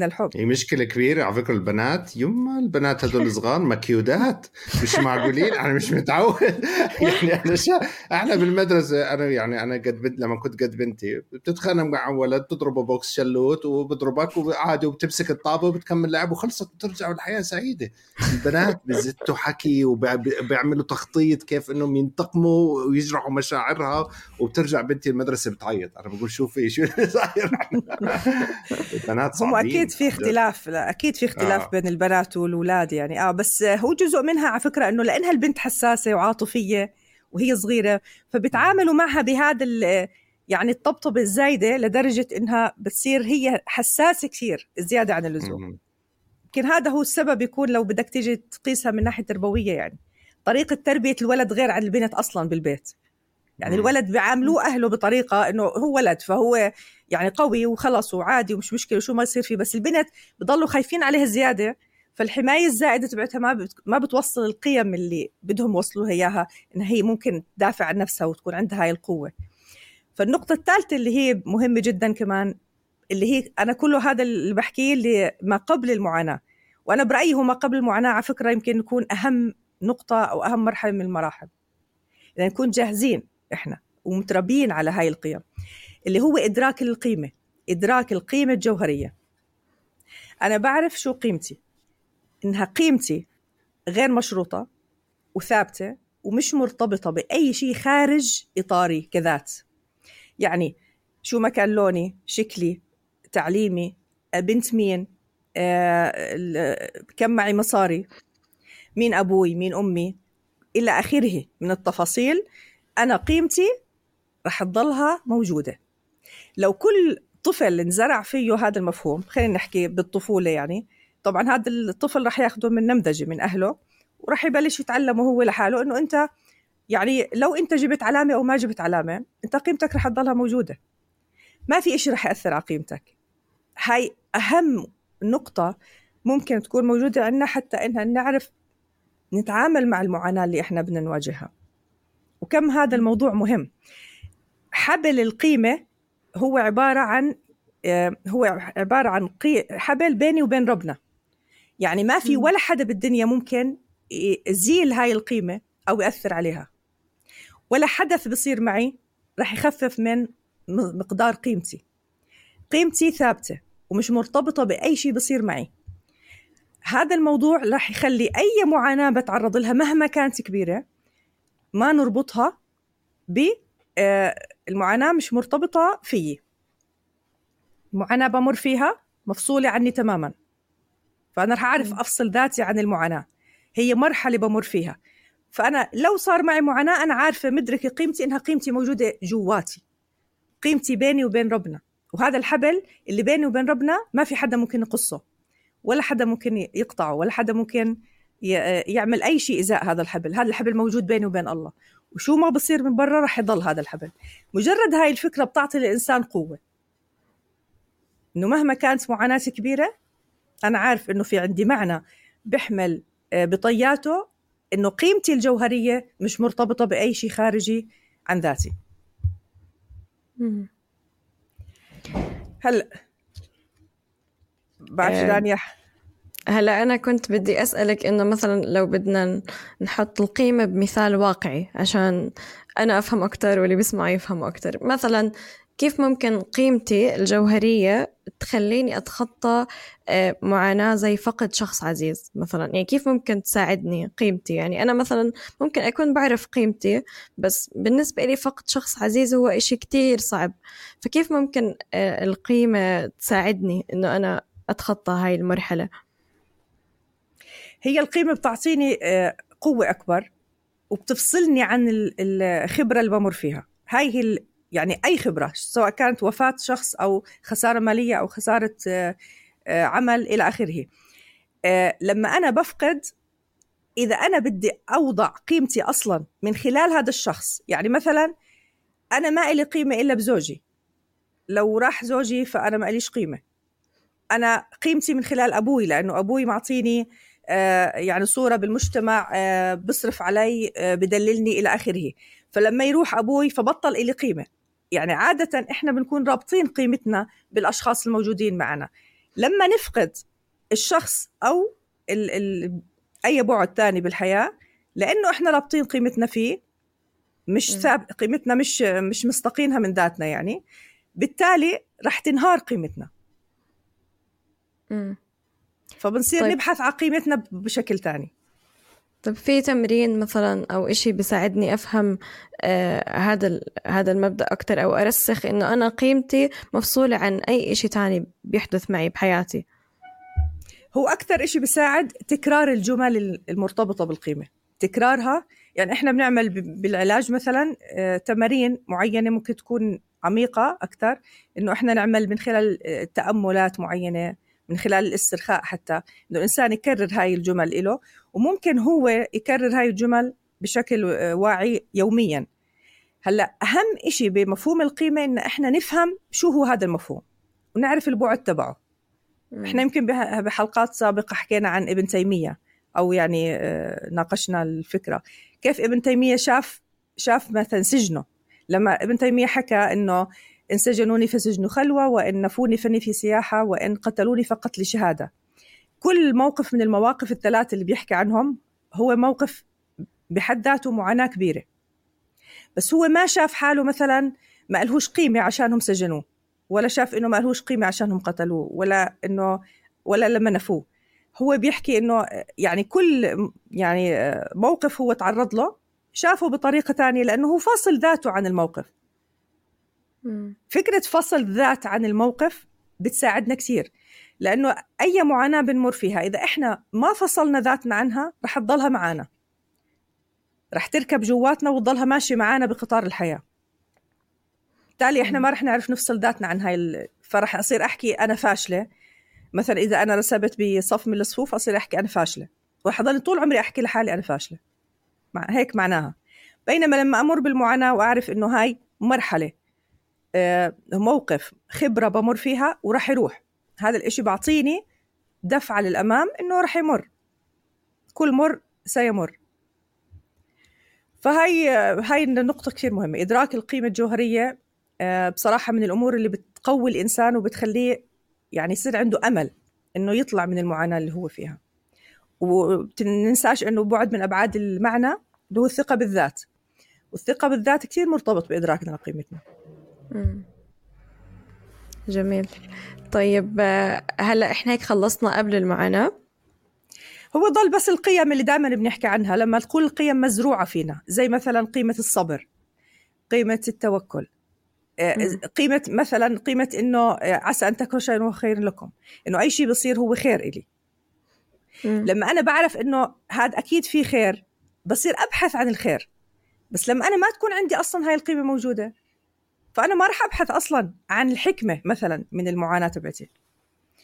[SPEAKER 2] من الحب.
[SPEAKER 3] هي مشكلة كبيرة على فكرة البنات. يما البنات هدول صغار مكيودات مش معقولين؟ أنا مش متعود. (laughs) يعني أنا شا... إحنا بالمدرسة أنا يعني أنا قد بنت لما كنت قد بنتي بتتخانق مع ولد تضربه بوكس شلوت وبضربك وعادي وبتمسك الطابة وبتكمل لعب وخلصت وترجع الحياة سعيدة. البنات بزتوا حكي وبيعملوا تخطيط كيف إنهم ينتقموا ويجرحوا مشاعرها وبترجع بنتي المدرسة بتعيط. أنا بقول شوفي شو صاير. (laughs)
[SPEAKER 2] البنات صعبين أكيد في اختلاف لا أكيد في اختلاف آه. بين البنات والولاد يعني. آه بس هو جزء منها على فكرة إنه لأنها البنت حساسة وعاطفية وهي صغيرة فبتعاملوا معها بهذا يعني الطبطبة الزايدة لدرجة إنها بتصير هي حساسة كثير زيادة عن اللزوم. يمكن هذا هو السبب يكون لو بدك تيجي تقيسها من ناحية تربوية يعني. طريقة تربية الولد غير عن البنت أصلا بالبيت. يعني الولد بيعاملوه أهله بطريقة إنه هو ولد فهو يعني قوي وخلص وعادي ومش مشكلة وشو ما يصير فيه. بس البنت بضلوا خايفين عليها زيادة فالحماية الزائدة تبعتها ما. ما بتوصل القيم اللي بدهم يوصلوها إياها انها هي ممكن تدافع عن نفسها وتكون عندها هاي القوة. فالنقطة الثالثة اللي هي مهمة جدا كمان اللي هي أنا كله هذا اللي بحكيه اللي ما قبل المعاناة. وأنا برأيي هو ما قبل المعاناة على فكرة يمكن يكون أهم نقطة أو أهم مرحلة من المراحل. إذا نكون جاهزين إحنا ومتربيين على هاي القيم. اللي هو إدراك القيمة إدراك القيمة الجوهرية. أنا بعرف شو قيمتي. إنها قيمتي غير مشروطة وثابتة ومش مرتبطة بأي شيء خارج إطاري كذات. يعني شو ما كان لوني شكلي تعليمي بنت مين آه، كم معي مصاري مين أبوي مين أمي إلى آخره من التفاصيل. أنا قيمتي رح تضلها موجودة. لو كل طفل انزرع فيه هذا المفهوم خلينا نحكي بالطفولة يعني طبعا هذا الطفل رح ياخذه من نمذجة من أهله وراح يبلش يتعلمه هو لحاله إنه أنت يعني لو أنت جبت علامة أو ما جبت علامة أنت قيمتك رح تضلها موجودة. ما في إشي رح يأثر على قيمتك. هاي أهم نقطة ممكن تكون موجودة عندنا حتى إنها نعرف نتعامل مع المعاناة اللي إحنا بدنا نواجهها. وكم هذا الموضوع مهم. حبل القيمة هو عبارة عن آه، هو عبارة عن حبل بيني وبين ربنا. يعني ما في ولا حدا بالدنيا ممكن يزيل هاي القيمة أو يأثر عليها. ولا حدث بصير معي رح يخفف من مقدار قيمتي. قيمتي ثابتة ومش مرتبطة بأي شيء بصير معي. هذا الموضوع رح يخلي أي معاناة بتعرض لها مهما كانت كبيرة ما نربطها ب آه، المعاناة مش مرتبطة فيي. المعاناة بمر فيها مفصولة عني تماما. فأنا رح أعرف أفصل ذاتي عن المعاناة. هي مرحلة بمر فيها. فأنا لو صار معي معاناة أنا عارفة مدركة قيمتي إنها قيمتي موجودة جواتي. قيمتي بيني وبين ربنا. وهذا الحبل اللي بيني وبين ربنا ما في حدا ممكن يقصه ولا حدا ممكن يقطعه ولا حدا ممكن يعمل أي شيء إزاء هذا الحبل. هذا الحبل موجود بيني وبين الله. وشو ما بصير من برا رح يضل هذا الحبل. مجرد هاي الفكرة بتعطي الإنسان قوة. إنه مهما كانت معاناتي كبيرة أنا عارف إنه في عندي معنى بحمل آه، بطياته إنه قيمتي الجوهرية مش مرتبطة بأي شيء خارجي عن ذاتي. هلأ بعرف آه، دانيا
[SPEAKER 1] هلا أنا كنت بدي أسألك إنه مثلا لو بدنا نحط القيمة بمثال واقعي عشان أنا أفهم أكتر واللي بيسمع يفهم أكتر. مثلا كيف ممكن قيمتي الجوهرية تخليني أتخطى آه، معاناة زي فقد شخص عزيز مثلا؟ يعني كيف ممكن تساعدني قيمتي؟ يعني أنا مثلا ممكن أكون بعرف قيمتي بس بالنسبة لي فقد شخص عزيز هو إشي كتير صعب. فكيف ممكن آه، القيمة تساعدني إنه أنا أتخطى هاي المرحلة؟
[SPEAKER 2] هي القيمة بتعطيني آه، قوة أكبر وبتفصلني عن الخبرة اللي بمر فيها. هاي هي يعني أي خبرة سواء كانت وفاة شخص أو خسارة مالية أو خسارة آه، آه، عمل إلى آخره. لما أنا بفقد إذا أنا بدي أوضع قيمتي أصلا من خلال هذا الشخص يعني مثلا أنا ما إلي قيمة إلا بزوجي. لو راح زوجي فأنا ما إليش قيمة. أنا قيمتي من خلال أبوي لأنه أبوي معطيني يعني صورة بالمجتمع آه، بصرف علي آه، بدللني إلى آخره. فلما يروح أبوي فبطل إلي قيمة. يعني عادة إحنا بنكون رابطين قيمتنا بالأشخاص الموجودين معنا. لما نفقد الشخص أو ال ال أي بعد تاني بالحياة لأنه إحنا رابطين قيمتنا فيه مش ثاب قيمتنا مش مش مستقينها من ذاتنا يعني بالتالي رح تنهار قيمتنا. فبنصير طيب. نبحث عن قيمتنا بشكل تاني.
[SPEAKER 1] طيب في تمرين مثلا أو إشي بيساعدني أفهم آه هذا هذا المبدأ أكثر أو أرسخ إنه أنا قيمتي مفصولة عن أي إشي تاني بيحدث معي بحياتي؟
[SPEAKER 2] هو أكثر إشي بيساعد تكرار الجمل المرتبطة بالقيمة. تكرارها يعني إحنا بنعمل بالعلاج مثلا آه تمارين معينة ممكن تكون عميقة أكثر إنه إحنا نعمل من خلال آه، تأملات معينة من خلال الاسترخاء حتى إنه الإنسان يكرر هاي الجمل له وممكن هو يكرر هاي الجمل بشكل آه، واعي يوميا. هلأ أهم شيء بمفهوم القيمة إن إحنا نفهم شو هو هذا المفهوم ونعرف البعد تبعه. إحنا يمكن بحلقات سابقة حكينا عن ابن تيمية أو يعني آه، ناقشنا الفكرة. كيف ابن تيمية شاف شاف مثلا سجنه؟ لما ابن تيمية حكى إنه إن سجنوني فسجن خلوة وإن نفوني فني في سياحة وإن قتلوني فقتل شهادة كل موقف من المواقف الثلاث اللي بيحكي عنهم هو موقف بحد ذاته معاناة كبيرة. بس هو ما شاف حاله مثلا ما لهوش قيمة عشانهم سجنوه ولا شاف إنه ما لهوش قيمة عشانهم قتلوه ولا إنه ولا لما نفوه. هو بيحكي إنه يعني كل يعني موقف هو تعرض له شافه بطريقة تانية لأنه هو فاصل ذاته عن الموقف. فكرة فصل الذات عن الموقف بتساعدنا كثير لأنه أي معاناة بنمر فيها إذا إحنا ما فصلنا ذاتنا عنها رح تضلها معنا رح تركب جواتنا وتضلها ماشية معنا بقطار الحياة. بالتالي إحنا ما رح نعرف نفصل ذاتنا عن هاي ال... فرح أصير أحكي أنا فاشلة. مثلا إذا أنا رسبت بصف من الصفوف أصير أحكي أنا فاشلة. ورح أضل طول عمري أحكي لحالي أنا فاشلة. مع هيك معناها. بينما لما أمر بالمعاناة وأعرف إنه هاي مرحلة آه، موقف خبرة بمر فيها وراح يروح. هذا الإشي بعطيني دفعة للأمام إنه راح يمر. كل مر سيمر. فهي هاي النقطة كثير مهمة. إدراك القيمة الجوهرية آه، بصراحة من الأمور اللي بتقوي الإنسان وبتخليه يعني يصير عنده أمل إنه يطلع من المعاناة اللي هو فيها. وتنساش إنه بعد من أبعاد المعنى اللي هو الثقة بالذات. والثقة بالذات كثير مرتبط بإدراكنا لقيمتنا.
[SPEAKER 1] جميل. طيب هلا إحنا هيك خلصنا قبل المعاناة.
[SPEAKER 2] هو ضل بس القيم اللي دائما بنحكي عنها. لما تكون القيم مزروعة فينا زي مثلا قيمة الصبر قيمة التوكل آه، قيمة مثلا قيمة إنه آه، عسى أن تكرهوا شيئا وهو خير لكم. إنه أي شيء بصير هو خير إلي. لما أنا بعرف إنه هذا أكيد في خير بصير أبحث عن الخير. بس لما أنا ما تكون عندي أصلا هاي القيمة موجودة فأنا ما راح أبحث أصلا عن الحكمة مثلا من المعاناة تبعتي.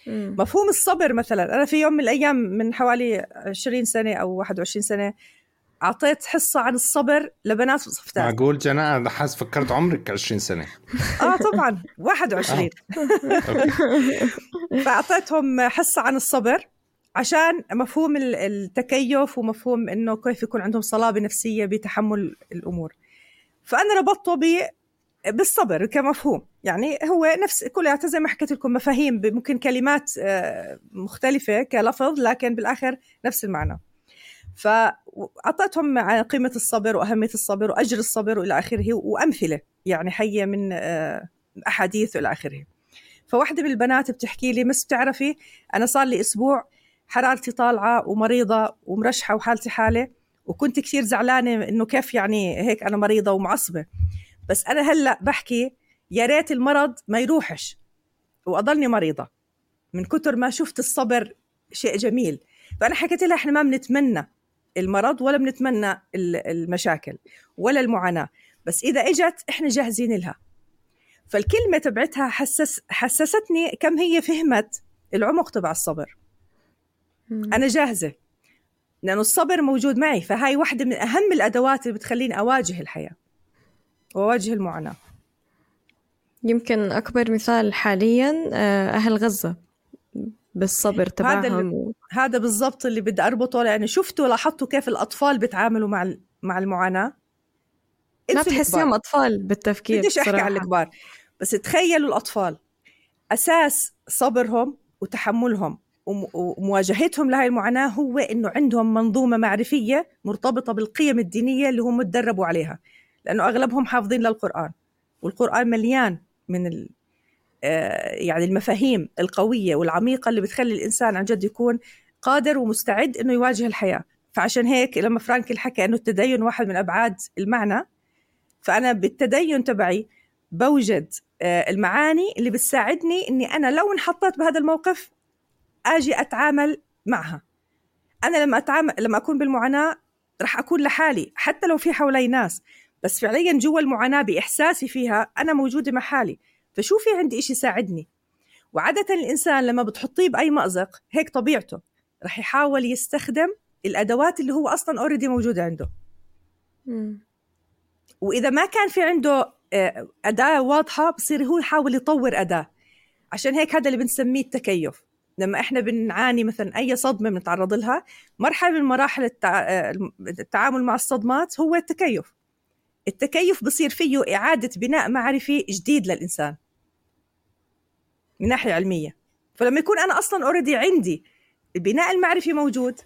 [SPEAKER 2] مفهوم الصبر مثلا. أنا في يوم من الأيام من حوالي 20 سنة أو 21 سنة أعطيت حصة عن الصبر لبنات صف
[SPEAKER 3] معقول جنى أنا حاسس فكرت عمرك 20 سنة.
[SPEAKER 2] آه طبعا. 21 (laughs) فأعطيتهم حصة عن الصبر عشان مفهوم التكيف ومفهوم إنه كيف يكون عندهم صلابة نفسية بتحمل الأمور. فأنا ربطته بالصبر كمفهوم. يعني هو نفس كلها زي ما حكيت لكم مفاهيم ممكن كلمات آه، مختلفة كلفظ لكن بالآخر نفس المعنى. فأعطيتهم عن قيمة الصبر وأهمية الصبر وأجر الصبر وإلى آخره وأمثلة يعني حية من آه، أحاديث وإلى آخره. فواحدة من البنات بتحكي لي مس بتعرفي أنا صار لي أسبوع حرارتي طالعة ومريضة ومرشحة وحالتي حالة وكنت كثير زعلانة إنه كيف يعني هيك أنا مريضة ومعصبة. بس أنا هلأ بحكي يا ريت المرض ما يروحش. وأضلني مريضة من كتر ما شفت الصبر شيء جميل. فأنا حكيت لها إحنا ما بنتمنى المرض ولا بنتمنى المشاكل ولا المعاناة. بس إذا إجت إحنا جاهزين لها. فالكلمة تبعتها حسس حسستني كم هي فهمت العمق تبع الصبر. أنا جاهزة. لأنه الصبر موجود معي. فهاي واحدة من أهم الأدوات اللي بتخليني أواجه الحياة. واواجه المعاناة.
[SPEAKER 1] يمكن أكبر مثال حاليا آه، أهل غزة بالصبر تبعهم
[SPEAKER 2] هذا اللي هذا بالضبط اللي بدي أربطه لأنه شفتوا لاحظتوا كيف الأطفال بيتعاملوا مع مع المعاناة؟
[SPEAKER 1] ما تحسيهم أطفال بالتفكير
[SPEAKER 2] بديش أحكي عن الكبار. بس تخيلوا الأطفال أساس صبرهم وتحملهم ومواجهتهم لهي المعاناة هو إنه عندهم منظومة معرفية مرتبطة بالقيم الدينية اللي هم تدربوا عليها. لأنه أغلبهم حافظين للقرآن والقرآن مليان من ال آه، يعني المفاهيم القوية والعميقة اللي بتخلي الإنسان عن جد يكون قادر ومستعد إنه يواجه الحياة. فعشان هيك لما فرانكل حكى إنه التدين واحد من أبعاد المعنى فأنا بالتدين تبعي بوجد آه، المعاني اللي بتساعدني إني أنا لو انحطيت بهذا الموقف آجي أتعامل معها. أنا لما أتعامل لما أكون بالمعاناة راح أكون لحالي حتى لو في حولي ناس. بس فعليا جوا المعاناة بإحساسي فيها أنا موجودة مع حالي فشو في عندي إشي يساعدني وعادة الإنسان لما بتحطيه بأي مأزق هيك طبيعته رح يحاول يستخدم الأدوات اللي هو أصلا اوريدي موجودة عنده. مم. وإذا ما كان في عنده آه، أداة واضحة بصير هو يحاول يطور أداة. عشان هيك هذا اللي بنسميه التكيف. لما إحنا بنعاني مثلا أي صدمة بنتعرض لها مرحلة من مراحل التعامل مع الصدمات هو التكيف. التكيف بصير فيه إعادة بناء معرفي جديد للإنسان من ناحية علمية. فلما يكون أنا أصلا اوريدي عندي البناء المعرفي موجود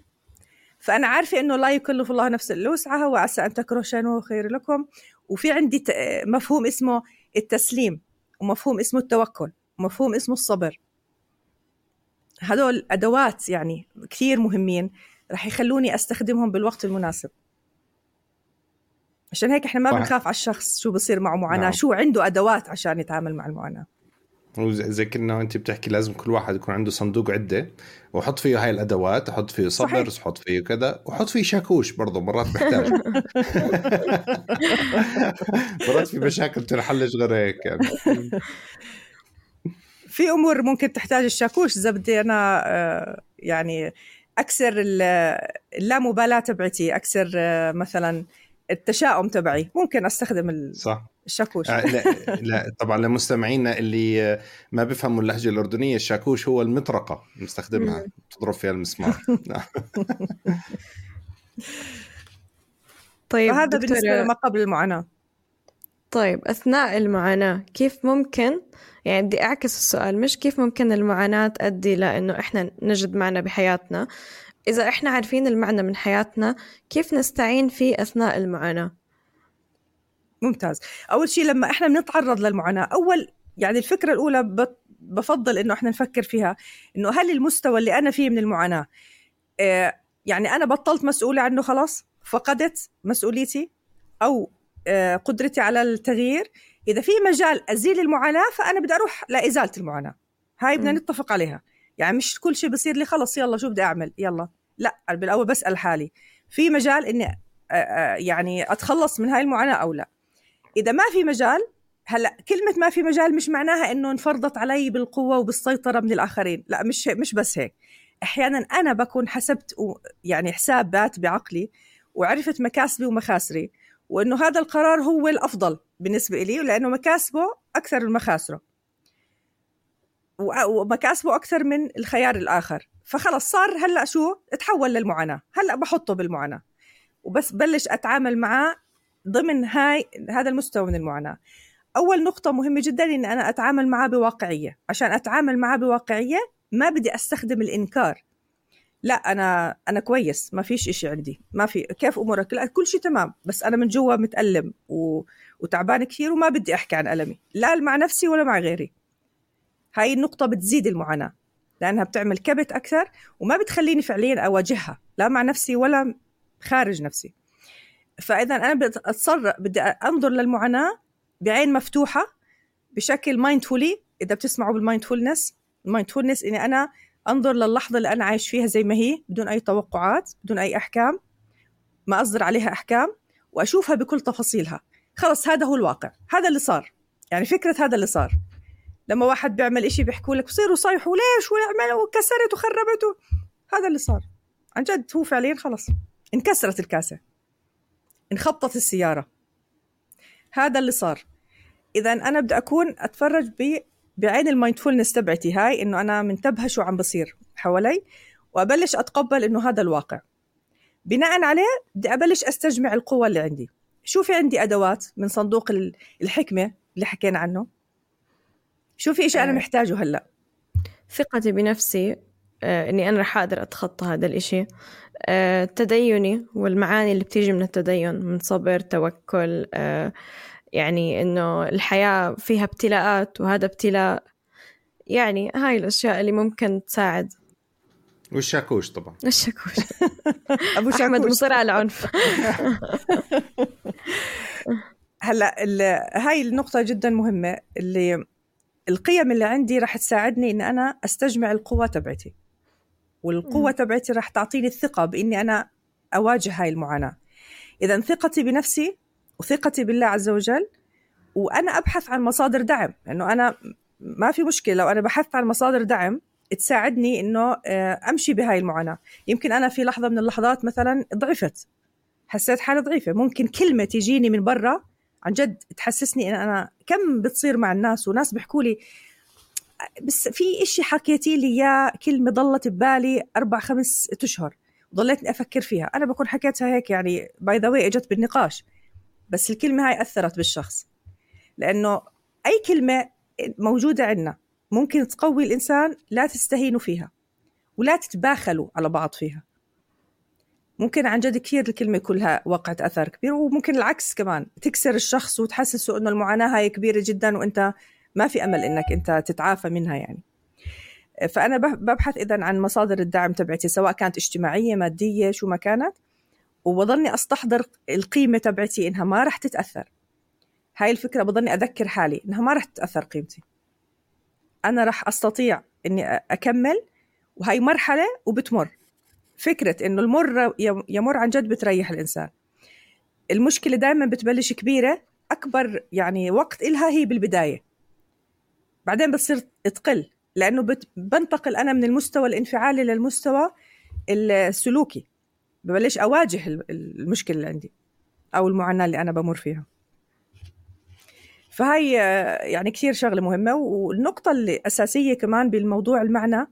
[SPEAKER 2] فأنا عارفة إنه لا يكلف الله نفسا الا وسعها وعسى أن تكرهوا شيئا وهو خير لكم. وفي عندي مفهوم اسمه التسليم ومفهوم اسمه التوكل ومفهوم اسمه الصبر. هدول أدوات يعني كثير مهمين رح يخلوني أستخدمهم بالوقت المناسب. عشان هيك إحنا ما بنخاف على الشخص شو بصير معه معاناة نعم. شو عنده أدوات عشان يتعامل مع المعاناة
[SPEAKER 3] وزي كنا أنت بتحكي لازم كل واحد يكون عنده صندوق عدة وحط فيه هاي الأدوات أحط فيه صبر صحيح. حط فيه كذا وحط فيه شاكوش برضه مرات بحتاج (laughs) مرات في مشاكل تنحلش غير هيك يعني (laughs)
[SPEAKER 2] في أمور ممكن تحتاج الشاكوش إذا بدي أنا آه، يعني أكسر اللامبالاة تبعتي أكسر آه، مثلا التشاؤم تبعي. ممكن أستخدم صح. الشاكوش.
[SPEAKER 3] آه لا لا طبعا لمستمعينا اللي ما بيفهموا اللهجة الأردنية الشاكوش هو المطرقة نستخدمها تضرب فيها المسمار. (laughs)
[SPEAKER 2] طيب هذا بالنسبة لما قبل المعاناة.
[SPEAKER 1] طيب أثناء المعاناة كيف ممكن يعني بدي أعكس السؤال مش كيف ممكن المعاناة تؤدي لأنه إحنا نجد معنى بحياتنا؟ إذا إحنا عارفين المعنى من حياتنا كيف نستعين فيه أثناء المعاناة؟
[SPEAKER 2] ممتاز. أول شيء لما إحنا بنتعرض للمعاناة أول يعني الفكرة الأولى بفضل إنه إحنا نفكر فيها إنه هل المستوى اللي أنا فيه من المعاناة آه، يعني أنا بطلت مسؤولة عنه خلاص؟ فقدت مسؤوليتي؟ أو آه، قدرتي على التغيير؟ إذا في مجال أزيل المعاناة فأنا بدي أروح لإزالة المعاناة. هاي بدنا نتفق عليها. يعني مش كل شيء بصير لي خلص يلا شو بدي أعمل؟ يلا. لا بالأول بسأل حالي. في مجال إني يعني أتخلص من هاي المعاناة أو لا؟ إذا ما في مجال هلأ كلمة ما في مجال مش معناها إنه انفرضت علي بالقوة وبالسيطرة من الآخرين. لا مش مش بس هيك. أحيانا أنا بكون حسبت يعني حسابات بعقلي وعرفت مكاسبي ومخاسري وإنه هذا القرار هو الأفضل بالنسبة لي لأنه مكاسبه أكثر من مخاسرة. ومكاسبه أكثر من الخيار الآخر. فخلص صار هلأ شو؟ تحول للمعاناة. هلأ بحطه بالمعاناة. وبس بلش أتعامل معاه ضمن هاي هذا المستوى من المعاناة. أول نقطة مهمة جدا ان أنا أتعامل معاه بواقعية. عشان أتعامل معاه بواقعية ما بدي أستخدم الإنكار. لا أنا أنا كويس ما فيش إشي عندي. ما في كيف أمورك؟ لا كل شيء تمام. بس أنا من جوا متألم و... وتعبان كثير وما بدي أحكي عن ألمي. لا مع نفسي ولا مع غيري. هاي النقطة بتزيد المعاناة لأنها بتعمل كبت أكثر وما بتخليني فعليا أواجهها لا مع نفسي ولا خارج نفسي. فإذا أنا بدي أتصرف بدي أنظر للمعاناة بعين مفتوحة بشكل mindfully إذا بتسمعوا بال mindfulness ال mindfulness إني أنا أنظر للحظة اللي أنا عايش فيها زي ما هي بدون أي توقعات بدون أي أحكام ما أصدر عليها أحكام وأشوفها بكل تفاصيلها. خلص هذا هو الواقع هذا اللي صار. يعني فكرة هذا اللي صار. لما واحد بيعمل إشي بيحكوا لك بصيروا صيحوا ليش؟ ويعمل وكسرت وخربته هذا اللي صار. عن جد هو فعليا خلص انكسرت الكاسة. انخبطت السيارة. هذا اللي صار. إذا أنا بدي أكون أتفرج ب بعين ال mindfulness تبعتي هاي إنه أنا منتبهة شو عم بصير حوالي وأبلش أتقبل إنه هذا الواقع. بناء عليه بدي أبلش أستجمع القوة اللي عندي. شو في عندي أدوات من صندوق الحكمة اللي حكينا عنه؟ شو في إشي أنا آه. محتاجه هلأ.
[SPEAKER 1] ثقتي بنفسي آه إني أنا رح أقدر أتخطى هذا الإشي. آه تديني والمعاني اللي بتيجي من التدين من صبر توكل آه يعني إنه الحياة فيها ابتلاءات وهذا ابتلاء. يعني هاي الأشياء اللي ممكن تساعد.
[SPEAKER 3] والشاكوش طبعا؟
[SPEAKER 1] الشاكوش (laughs) أبو شاكوش. احمد مصر على العنف. (laughs)
[SPEAKER 2] هلأ هاي النقطة جدا مهمة اللي القيم اللي عندي راح تساعدني إن أنا أستجمع القوة تبعتي. والقوة تبعتي راح تعطيني الثقة بإني أنا أواجه هاي المعاناة. إذا ثقتي بنفسي وثقتي بالله عز وجل وأنا أبحث عن مصادر دعم لأنه أنا ما في مشكلة لو أنا بحثت عن مصادر دعم تساعدني إنه آه، أمشي بهاي المعاناة. يمكن أنا في لحظة من اللحظات مثلا ضعفت حسيت حالي ضعيفة ممكن كلمة تجيني من برا عن جد تحسسني إن أنا كم بتصير مع الناس وناس بيحكوا لي بس في إشي حكيتي لي إياه كلمة ضلت ببالي أربع خمس أشهر ضليتني أفكر فيها. أنا بكون حكيتها هيك يعني by the way إجت بالنقاش بس الكلمة هاي أثرت بالشخص لأنه أي كلمة موجودة عندنا ممكن تقوي الإنسان لا تستهينوا فيها ولا تتباخلوا على بعض فيها. ممكن عن جد كثير الكلمة كلها وقعت أثر كبير وممكن العكس كمان تكسر الشخص وتحسسه إنه المعاناة هاي كبيرة جدا وأنت ما في أمل إنك أنت تتعافى منها يعني. فأنا ببحث إذا عن مصادر الدعم تبعتي سواء كانت اجتماعية مادية شو ما كانت وبضلني أستحضر القيمة تبعتي إنها ما رح تتأثر. هاي الفكرة بضلني أذكر حالي إنها ما رح تتأثر قيمتي. أنا رح أستطيع إني أكمل وهي مرحلة وبتمر. فكرة إنه المر يمر عن جد بتريح الإنسان. المشكلة دائما بتبلش كبيرة أكبر يعني وقت إلها هي بالبداية. بعدين بتصير تقل لأنه بنتقل أنا من المستوى الانفعالي للمستوى السلوكي. ببلش أواجه المشكلة اللي عندي أو المعاناة اللي أنا بمر فيها. فهي يعني كثير شغلة مهمة والنقطة اللي أساسية كمان بالموضوع المعنى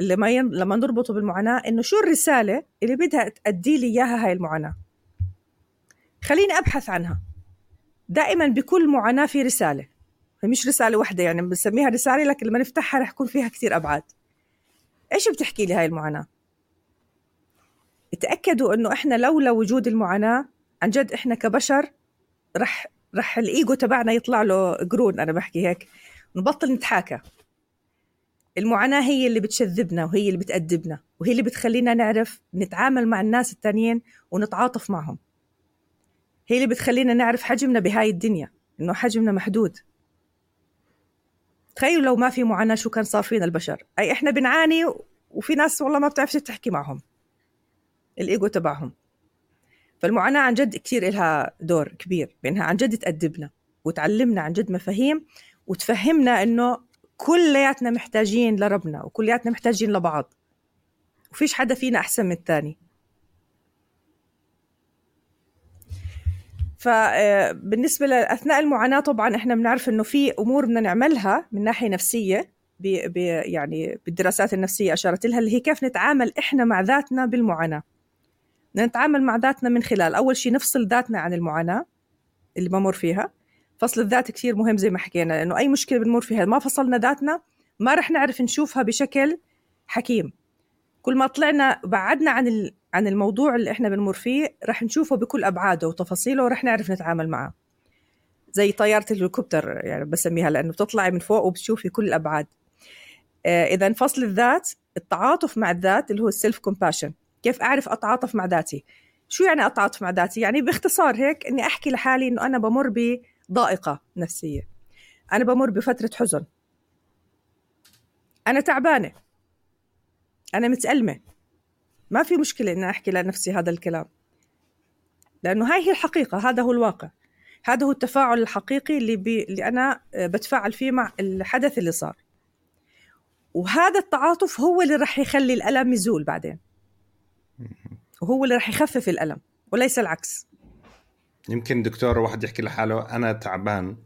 [SPEAKER 2] اللي ما ين... لما نربطه بالمعاناة إنه شو الرسالة اللي بدها تأدي لي إياها هاي المعاناة؟ خليني أبحث عنها. دائما بكل معاناة في رسالة. مش رسالة واحدة يعني بنسميها رسالة لكن لما نفتحها رح يكون فيها كثير أبعاد. إيش بتحكي لي هاي المعاناة؟ تأكدوا إنه إحنا لولا وجود المعاناة عن جد إحنا كبشر رح رح الإيجو تبعنا يطلع له قرون أنا بحكي هيك. نبطل نتحاكى. المعاناة هي اللي بتشذبنا وهي اللي بتأدبنا وهي اللي بتخلينا نعرف نتعامل مع الناس التانيين ونتعاطف معهم. هي اللي بتخلينا نعرف حجمنا بهاي الدنيا إنه حجمنا محدود. تخيلوا لو ما في معاناة شو كان صار فينا البشر؟ أي إحنا بنعاني وفي ناس والله ما بتعرفش تحكي معهم. الإيجو تبعهم. فالمعاناة عن جد كثير إلها دور كبير بأنها عن جد تأدبنا وتعلمنا عن جد مفاهيم وتفهمنا إنه كلياتنا محتاجين لربنا وكلياتنا محتاجين لبعض. وفيش حدا فينا أحسن من الثاني فبالنسبة لأثناء المعاناة طبعا إحنا بنعرف إنه في أمور بدنا نعملها من ناحية نفسية بي بي يعني بالدراسات النفسية أشارت لها اللي هي كيف نتعامل إحنا مع ذاتنا بالمعاناة. بدنا نتعامل مع ذاتنا من خلال أول شيء نفصل ذاتنا عن المعاناة اللي بمر فيها. فصل الذات كثير مهم زي ما حكينا لأنه أي مشكلة بنمر فيها ما فصلنا ذاتنا ما رح نعرف نشوفها بشكل حكيم. كل ما طلعنا بعدنا عن عن الموضوع اللي إحنا بنمر فيه رح نشوفه بكل أبعاده وتفاصيله ورح نعرف نتعامل معه. زي طيارة الهليكوبتر يعني بسميها لأنه بتطلعي من فوق وبتشوفي كل الأبعاد. آه، إذا فصل الذات التعاطف مع الذات اللي هو ال self-compassion كيف أعرف أتعاطف مع ذاتي؟ شو يعني أتعاطف مع ذاتي؟ يعني باختصار هيك إني أحكي لحالي إنه أنا بمر بضائقه نفسية. أنا بمر بفترة حزن. أنا تعبانة. أنا متألمة. ما في مشكلة إني أحكي لنفسي هذا الكلام. لأنه هاي هي الحقيقة هذا هو الواقع. هذا هو التفاعل الحقيقي اللي, بي... اللي أنا بتفاعل فيه مع الحدث اللي صار. وهذا التعاطف هو اللي راح يخلي الألم يزول بعدين. وهو اللي راح يخفف الألم وليس العكس.
[SPEAKER 3] يمكن دكتور واحد يحكي لحاله أنا تعبان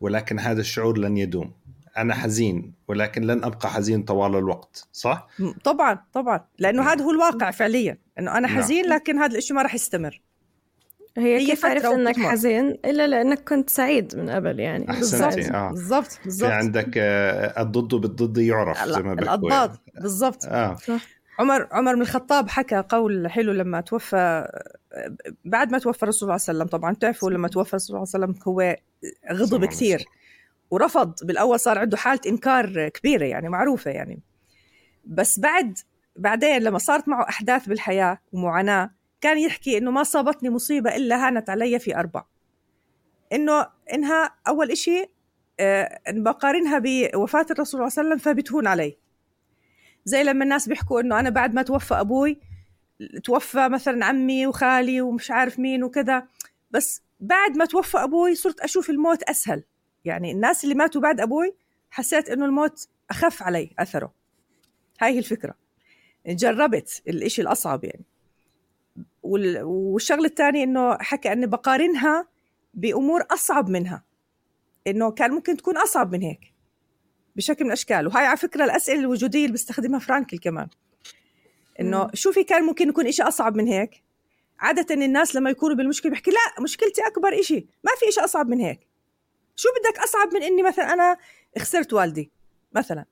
[SPEAKER 3] ولكن هذا الشعور لن يدوم. أنا حزين ولكن لن أبقى حزين طوال الوقت صح؟
[SPEAKER 2] طبعا طبعا. لأنه هذا هو الواقع فعليا إنه أنا حزين لكن هذا الشيء ما راح يستمر.
[SPEAKER 1] هي, هي كيف عرفت إنك وتمر. حزين؟ إلا لأنك كنت سعيد من قبل يعني.
[SPEAKER 3] بالضبط
[SPEAKER 2] آه. بالضبط بالضبط.
[SPEAKER 3] في عندك آه الضد بالضد يعرف زي ما
[SPEAKER 2] بيحكوا يعني. بالضبط. آه. عمر عمر بن الخطاب حكى قول حلو لما توفى بعد ما توفى الرسول صلى الله عليه وسلم طبعا تعرفوا لما توفى الرسول صلى الله عليه وسلم هو غضب كثير ورفض بالأول صار عنده حالة إنكار كبيرة يعني معروفة يعني. بس بعد بعدين لما صارت معه أحداث بالحياة ومعاناة كان يحكي إنه ما صابتني مصيبة إلا هانت علي في أربع. إنه إنها أول أه بقارنها بوفاة الرسول صلى الله عليه وسلم فبتهون علي. زي لما الناس بيحكوا إنه أنا بعد ما توفى أبوي توفى مثلا عمي وخالي ومش عارف مين وكذا. بس بعد ما توفى أبوي صرت أشوف الموت أسهل. يعني الناس اللي ماتوا بعد أبوي حسيت إنه الموت أخف علي أثره. هاي هي الفكرة. جربت الإشي الأصعب يعني. والشغلة الثانية إنه حكى إني بقارنها بأمور أصعب منها. إنه كان ممكن تكون أصعب من هيك. بشكل من الاشكال وهاي على فكرة الأسئلة الوجودية اللي بيستخدمها فرانكل كمان. إنه شو في كان ممكن يكون إشي أصعب من هيك. عادة الناس لما يكونوا بالمشكلة بيحكي لا مشكلتي أكبر إشي ما في إشي أصعب من هيك. شو بدك أصعب من إني مثلا أنا خسرت والدي مثلا؟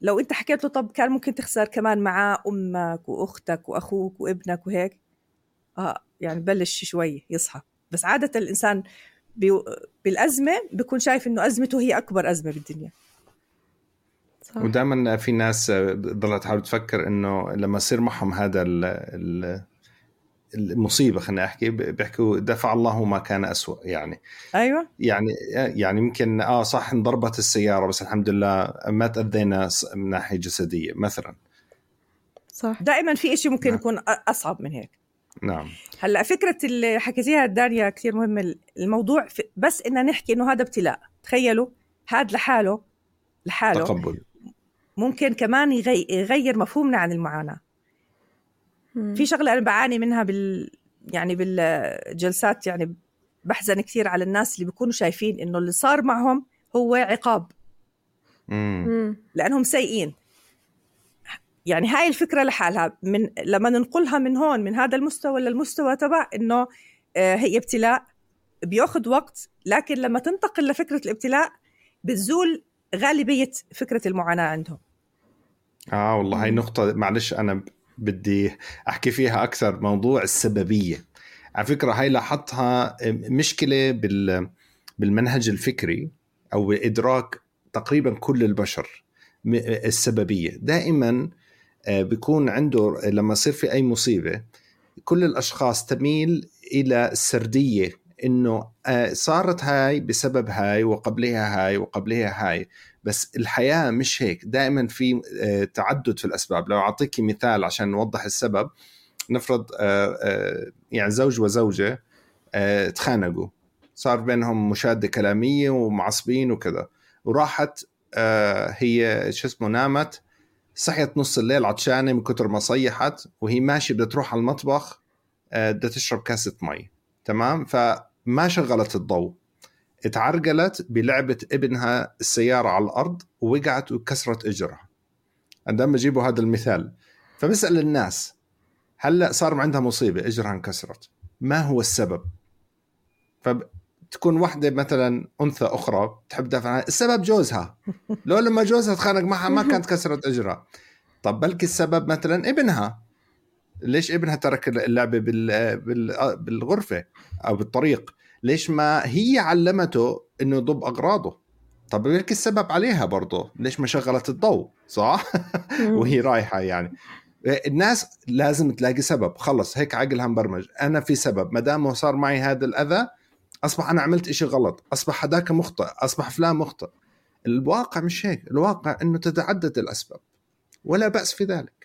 [SPEAKER 2] لو أنت حكيت له طب كان ممكن تخسر كمان معاه أمك وأختك وأخوك وابنك وهيك؟ آه يعني بلش شوي يصحى. بس عادة الإنسان بي... بالأزمة بيكون شايف إنه أزمته هي أكبر أزمة بالدنيا.
[SPEAKER 3] ودائما في ناس ضلت تحاول تفكر إنه لما يصير معهم هذا ال ال المصيبة خلينا أحكي بيحكوا دفع الله ما كان أسوأ يعني.
[SPEAKER 2] أيوه.
[SPEAKER 3] يعني يعني يمكن آه صح انضربت السيارة بس الحمد لله ما تأذينا من ناحية جسدية مثلا.
[SPEAKER 2] صح. دائما في شيء ممكن نعم. يكون أصعب من هيك.
[SPEAKER 3] نعم.
[SPEAKER 2] هلأ فكرة اللي حكيتيها دانيا كثير مهمه الموضوع بس إن نحكي إنه هذا ابتلاء. تخيلوا هذا لحاله لحاله
[SPEAKER 3] تقبل.
[SPEAKER 2] ممكن كمان يغير مفهومنا عن المعاناة. في شغلة أنا بعاني منها بال يعني بالجلسات يعني بحزن كثير على الناس اللي بيكونوا شايفين إنه اللي صار معهم هو عقاب.
[SPEAKER 3] مم.
[SPEAKER 2] لأنهم سيئين. يعني هاي الفكرة لحالها. من لما ننقلها من هون من هذا المستوى للمستوى تبع إنه آه، هي ابتلاء بياخذ وقت لكن لما تنتقل لفكرة الابتلاء بتزول غالبية فكرة المعاناة عندهم.
[SPEAKER 3] آه والله هاي نقطة معلش أنا بدي أحكي فيها أكثر موضوع السببية. على فكرة هاي لاحظتها مشكلة بال بالمنهج الفكري أو ادراك تقريبا كل البشر السببية. دائما آه، بيكون عنده لما يصير في أي مصيبة كل الأشخاص تميل إلى السردية. إنه آه، صارت هاي بسبب هاي وقبلها هاي وقبلها هاي. بس الحياة مش هيك. دائما في آه، تعدد في الأسباب. لو اعطيك مثال عشان نوضح السبب نفرض يعني زوج وزوجة تخانقوا. صار بينهم مشادة كلامية ومعصبين وكذا. وراحت هي شو اسمه نامت صحيت نص الليل عطشانة من كثر ما صيحت وهي ماشية بدها تروح على المطبخ آه، بدها تشرب كاسة مي. تمام؟ فما شغلت الضوء. اتعرقلت بلعبة ابنها السيارة على الأرض ووقعت وكسرت إجرها. عندما بجيبوا هذا المثال. فبسال الناس. هلا صار عندها مصيبة إجرها انكسرت. ما هو السبب؟ تكون وحدة مثلا أنثى أخرى تحب تدافع عنها. السبب جوزها. لو لما جوزها تخانق معها ما كانت كسرت إجرها. طب بلكي السبب مثلا ابنها. ليش ابنها ترك اللعبة بال... بال... بالغرفة أو بالطريق؟ ليش ما هي علمته إنه يضب أغراضه؟ طب بيركي السبب عليها برضه. ليش ما شغلت الضوء؟ صح؟ (laughs) وهي رايحة يعني. الناس لازم تلاقي سبب. خلص هيك عقلها مبرمج أنا في سبب. ما دام صار معي هذا الأذى أصبح أنا عملت إشي غلط. أصبح هذاك مخطئ. أصبح فلان مخطئ. الواقع مش هيك. الواقع إنه تتعدد الأسباب. ولا بأس في ذلك.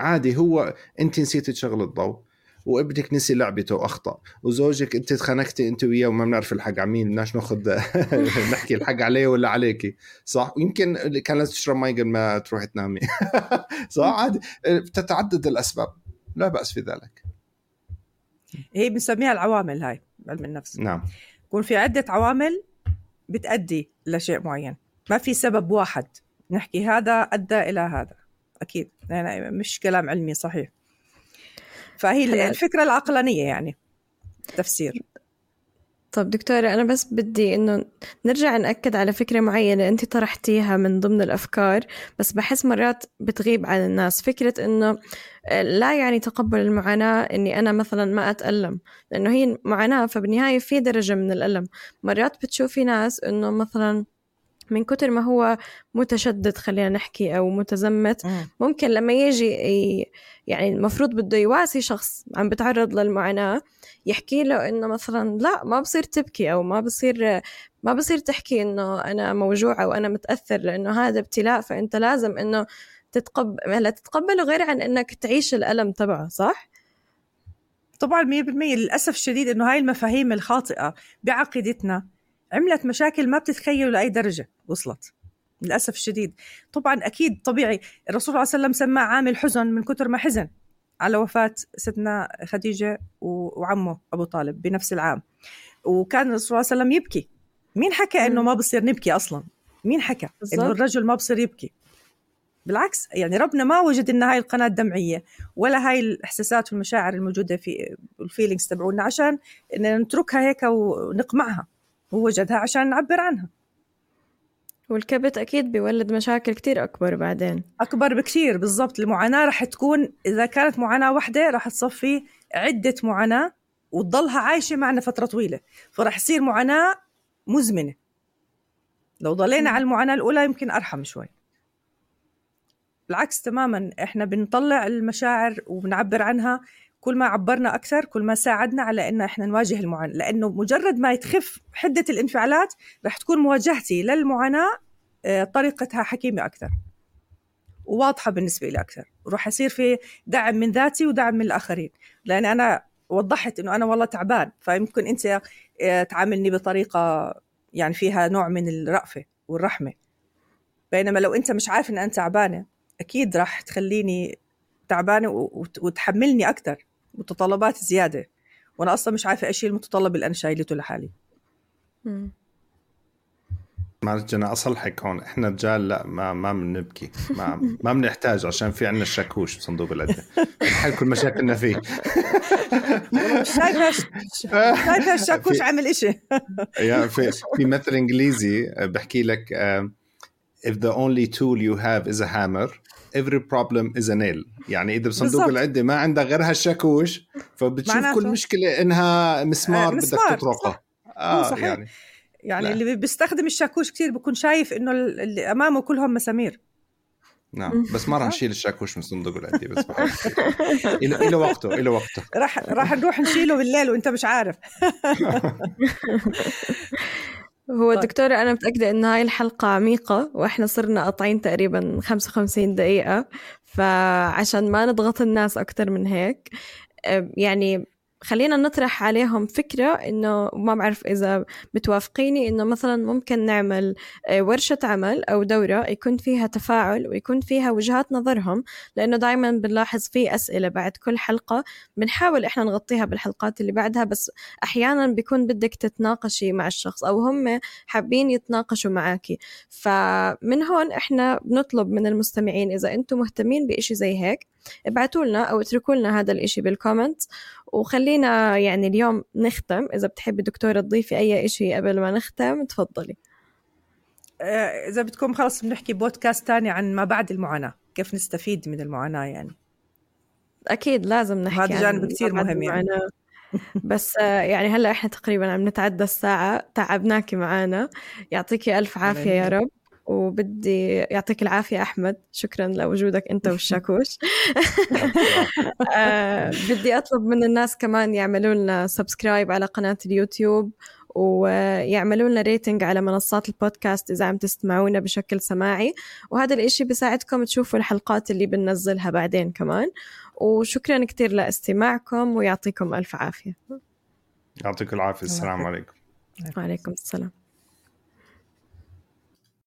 [SPEAKER 3] عادي هو انت نسيتي تشغل الضوء وابنك نسي لعبته واخطا وزوجك انت تخانقتي انت وياه وما بنعرف الحق على مين بدناش ناخذ (laughs) نحكي الحق عليه ولا عليكي صح؟ يمكن كان لازم تشرب مي قبل ما تروحي تنامي. (laughs) صح؟ عادي. تتعدد الأسباب لا بأس في ذلك.
[SPEAKER 2] هي بنسميها العوامل هاي علم النفس.
[SPEAKER 3] نعم.
[SPEAKER 2] يكون في عدة عوامل بتأدي لشيء معين ما في سبب واحد نحكي هذا أدى إلى هذا. أكيد. يعني مش كلام علمي صحيح. فهي الفكرة العقلانية يعني تفسير.
[SPEAKER 1] طب دكتورة أنا بس بدي إنه نرجع نأكد على فكرة معينة أنت طرحتيها من ضمن الأفكار بس بحس مرات بتغيب عن الناس. فكرة إنه لا يعني تقبل المعاناة إني أنا مثلا ما أتألم لأنه هي معاناة فبالنهاية في درجة من الألم. مرات بتشوفي ناس إنه مثلا من كتر ما هو متشدد خلينا نحكي أو متزمت ممكن لما يجي يعني المفروض بده يواسي شخص عم بتعرض للمعاناة يحكي له إنه مثلا لا ما بصير تبكي أو ما بصير ما بصير تحكي إنه أنا موجوعة وأنا متأثر لأنه هذا ابتلاء فأنت لازم إنه تتقبل لا تتقبله غير عن إنك تعيش الألم تبعه صح؟
[SPEAKER 2] طبعا 100% للأسف الشديد إنه هاي المفاهيم الخاطئة بعقيدتنا عملت مشاكل ما بتتخيلوا لأي درجة وصلت للأسف الشديد. طبعا أكيد طبيعي الرسول صلى الله عليه وسلم سماه عامل حزن من كتر ما حزن على وفاة ستنا خديجة وعمه أبو طالب بنفس العام. وكان الرسول صلى الله عليه وسلم يبكي. مين حكى إنه ما بصير نبكي أصلا؟ مين حكى. إنه الرجل ما بصير يبكي؟ بالعكس يعني ربنا ما وجد إن هاي القناة دمعية ولا هاي الإحساسات والمشاعر الموجودة في الفيلينجز تبعونا عشان إن نتركها هيك ونقمعها. هو وجدها عشان نعبر عنها.
[SPEAKER 1] والكبت أكيد بيولد مشاكل كتير أكبر بعدين.
[SPEAKER 2] أكبر بكثير بالضبط. المعاناة رح تكون إذا كانت معاناة واحدة رح تصفي عدة معاناة وتضلها عايشة معنا فترة طويلة. فرح يصير معاناة مزمنة. لو ضلينا على المعاناة الأولى يمكن أرحم شوي. بالعكس تماما إحنا بنطلع المشاعر وبنعبر عنها كل ما عبرنا أكثر كل ما ساعدنا على إن إحنا نواجه المعاناة. لأنه مجرد ما يتخف حدة الانفعالات رح تكون مواجهتي للمعاناة آه، طريقتها حكيمة أكثر وواضحة بالنسبة لي أكثر. وراح يصير في دعم من ذاتي ودعم من الآخرين. لأن أنا وضحت إنه أنا والله تعبان فيمكن أنت آه، تعاملني بطريقة يعني فيها نوع من الرأفة والرحمة. بينما لو أنت مش عارف إن أنا تعبانة أكيد راح تخليني تعبانة وتحملني أكثر. متطلبات زيادة. وأنا أصلا مش عارفة إيش المتطلب اللي أنا شايلته لحالي.
[SPEAKER 3] معلش أنا اصلحك هون إحنا رجال لا ما ما بنبكي. ما ما بنحتاج عشان في عندنا الشاكوش بصندوق الادويه بنحل كل مشاكلنا فيه.
[SPEAKER 2] شايفة شايفة الشاكوش عمل إشي.
[SPEAKER 3] في في مثل إنجليزي بحكي لك if the only tool you have is a hammer every problem is a nail. يعني إذا بصندوق العده ما عندها غير هالشاكوش فبتشوف كل مشكلة إنها مسمار, آه مسمار بدك تطرقه
[SPEAKER 2] آه صحيح. يعني. يعني لا. اللي بيستخدم الشاكوش كثير بكون شايف إنه اللي أمامه كلهم مسامير.
[SPEAKER 3] نعم. (laughs) بس ما راح نشيل الشاكوش من صندوق العدي بس (laughs) إلى وقته إلى وقته.
[SPEAKER 2] راح راح نروح نشيله بالليل وإنت مش عارف. (laughs)
[SPEAKER 1] هو طيب. دكتورة أنا متأكدة إن هاي الحلقة عميقة وإحنا صرنا قاطعين تقريبا 55 دقيقة فعشان ما نضغط الناس أكتر من هيك يعني خلينا نطرح عليهم فكرة إنه ما بعرف إذا بتوافقيني إنه مثلا ممكن نعمل آه، ورشة عمل أو دورة يكون فيها تفاعل ويكون فيها وجهات نظرهم لأنه دائما بنلاحظ في أسئلة بعد كل حلقة بنحاول إحنا نغطيها بالحلقات اللي بعدها بس أحيانا بيكون بدك تتناقشي مع الشخص أو هم حابين يتناقشوا معاكي فمن هون إحنا بنطلب من المستمعين إذا أنتم مهتمين بإشي زي هيك ابعتوا لنا أو اتركوا لنا هذا الإشي بالكومنت وخلينا يعني اليوم نختم. إذا بتحبي دكتورة تضيفي أي إشي قبل ما نختم تفضلي.
[SPEAKER 2] آه، إذا بدكم خلص بنحكي بودكاست تاني عن ما بعد المعاناة. كيف نستفيد من المعاناة يعني؟
[SPEAKER 1] أكيد لازم نحكي
[SPEAKER 2] هذا جانب كثير مهم يعني.
[SPEAKER 1] بس آه، يعني هلأ إحنا تقريبا عم نتعدى الساعة تعبناكي معانا. يعطيكي ألف عافية يا رب. وبدي يعطيك العافية أحمد. شكرا لوجودك أنت (laughs) والشاكوش. (laughs) آه، بدي أطلب من الناس كمان يعملوا لنا subscribe على قناة اليوتيوب ويعملوا لنا rating على منصات البودكاست إذا عم تستمعونا بشكل سماعي. وهذا الإشي بيساعدكم تشوفوا الحلقات اللي بننزلها بعدين كمان. وشكرا كتير لاستماعكم ويعطيكم ألف عافية.
[SPEAKER 3] يعطيكم العافية. السلام عليكم.
[SPEAKER 1] وعليكم السلام.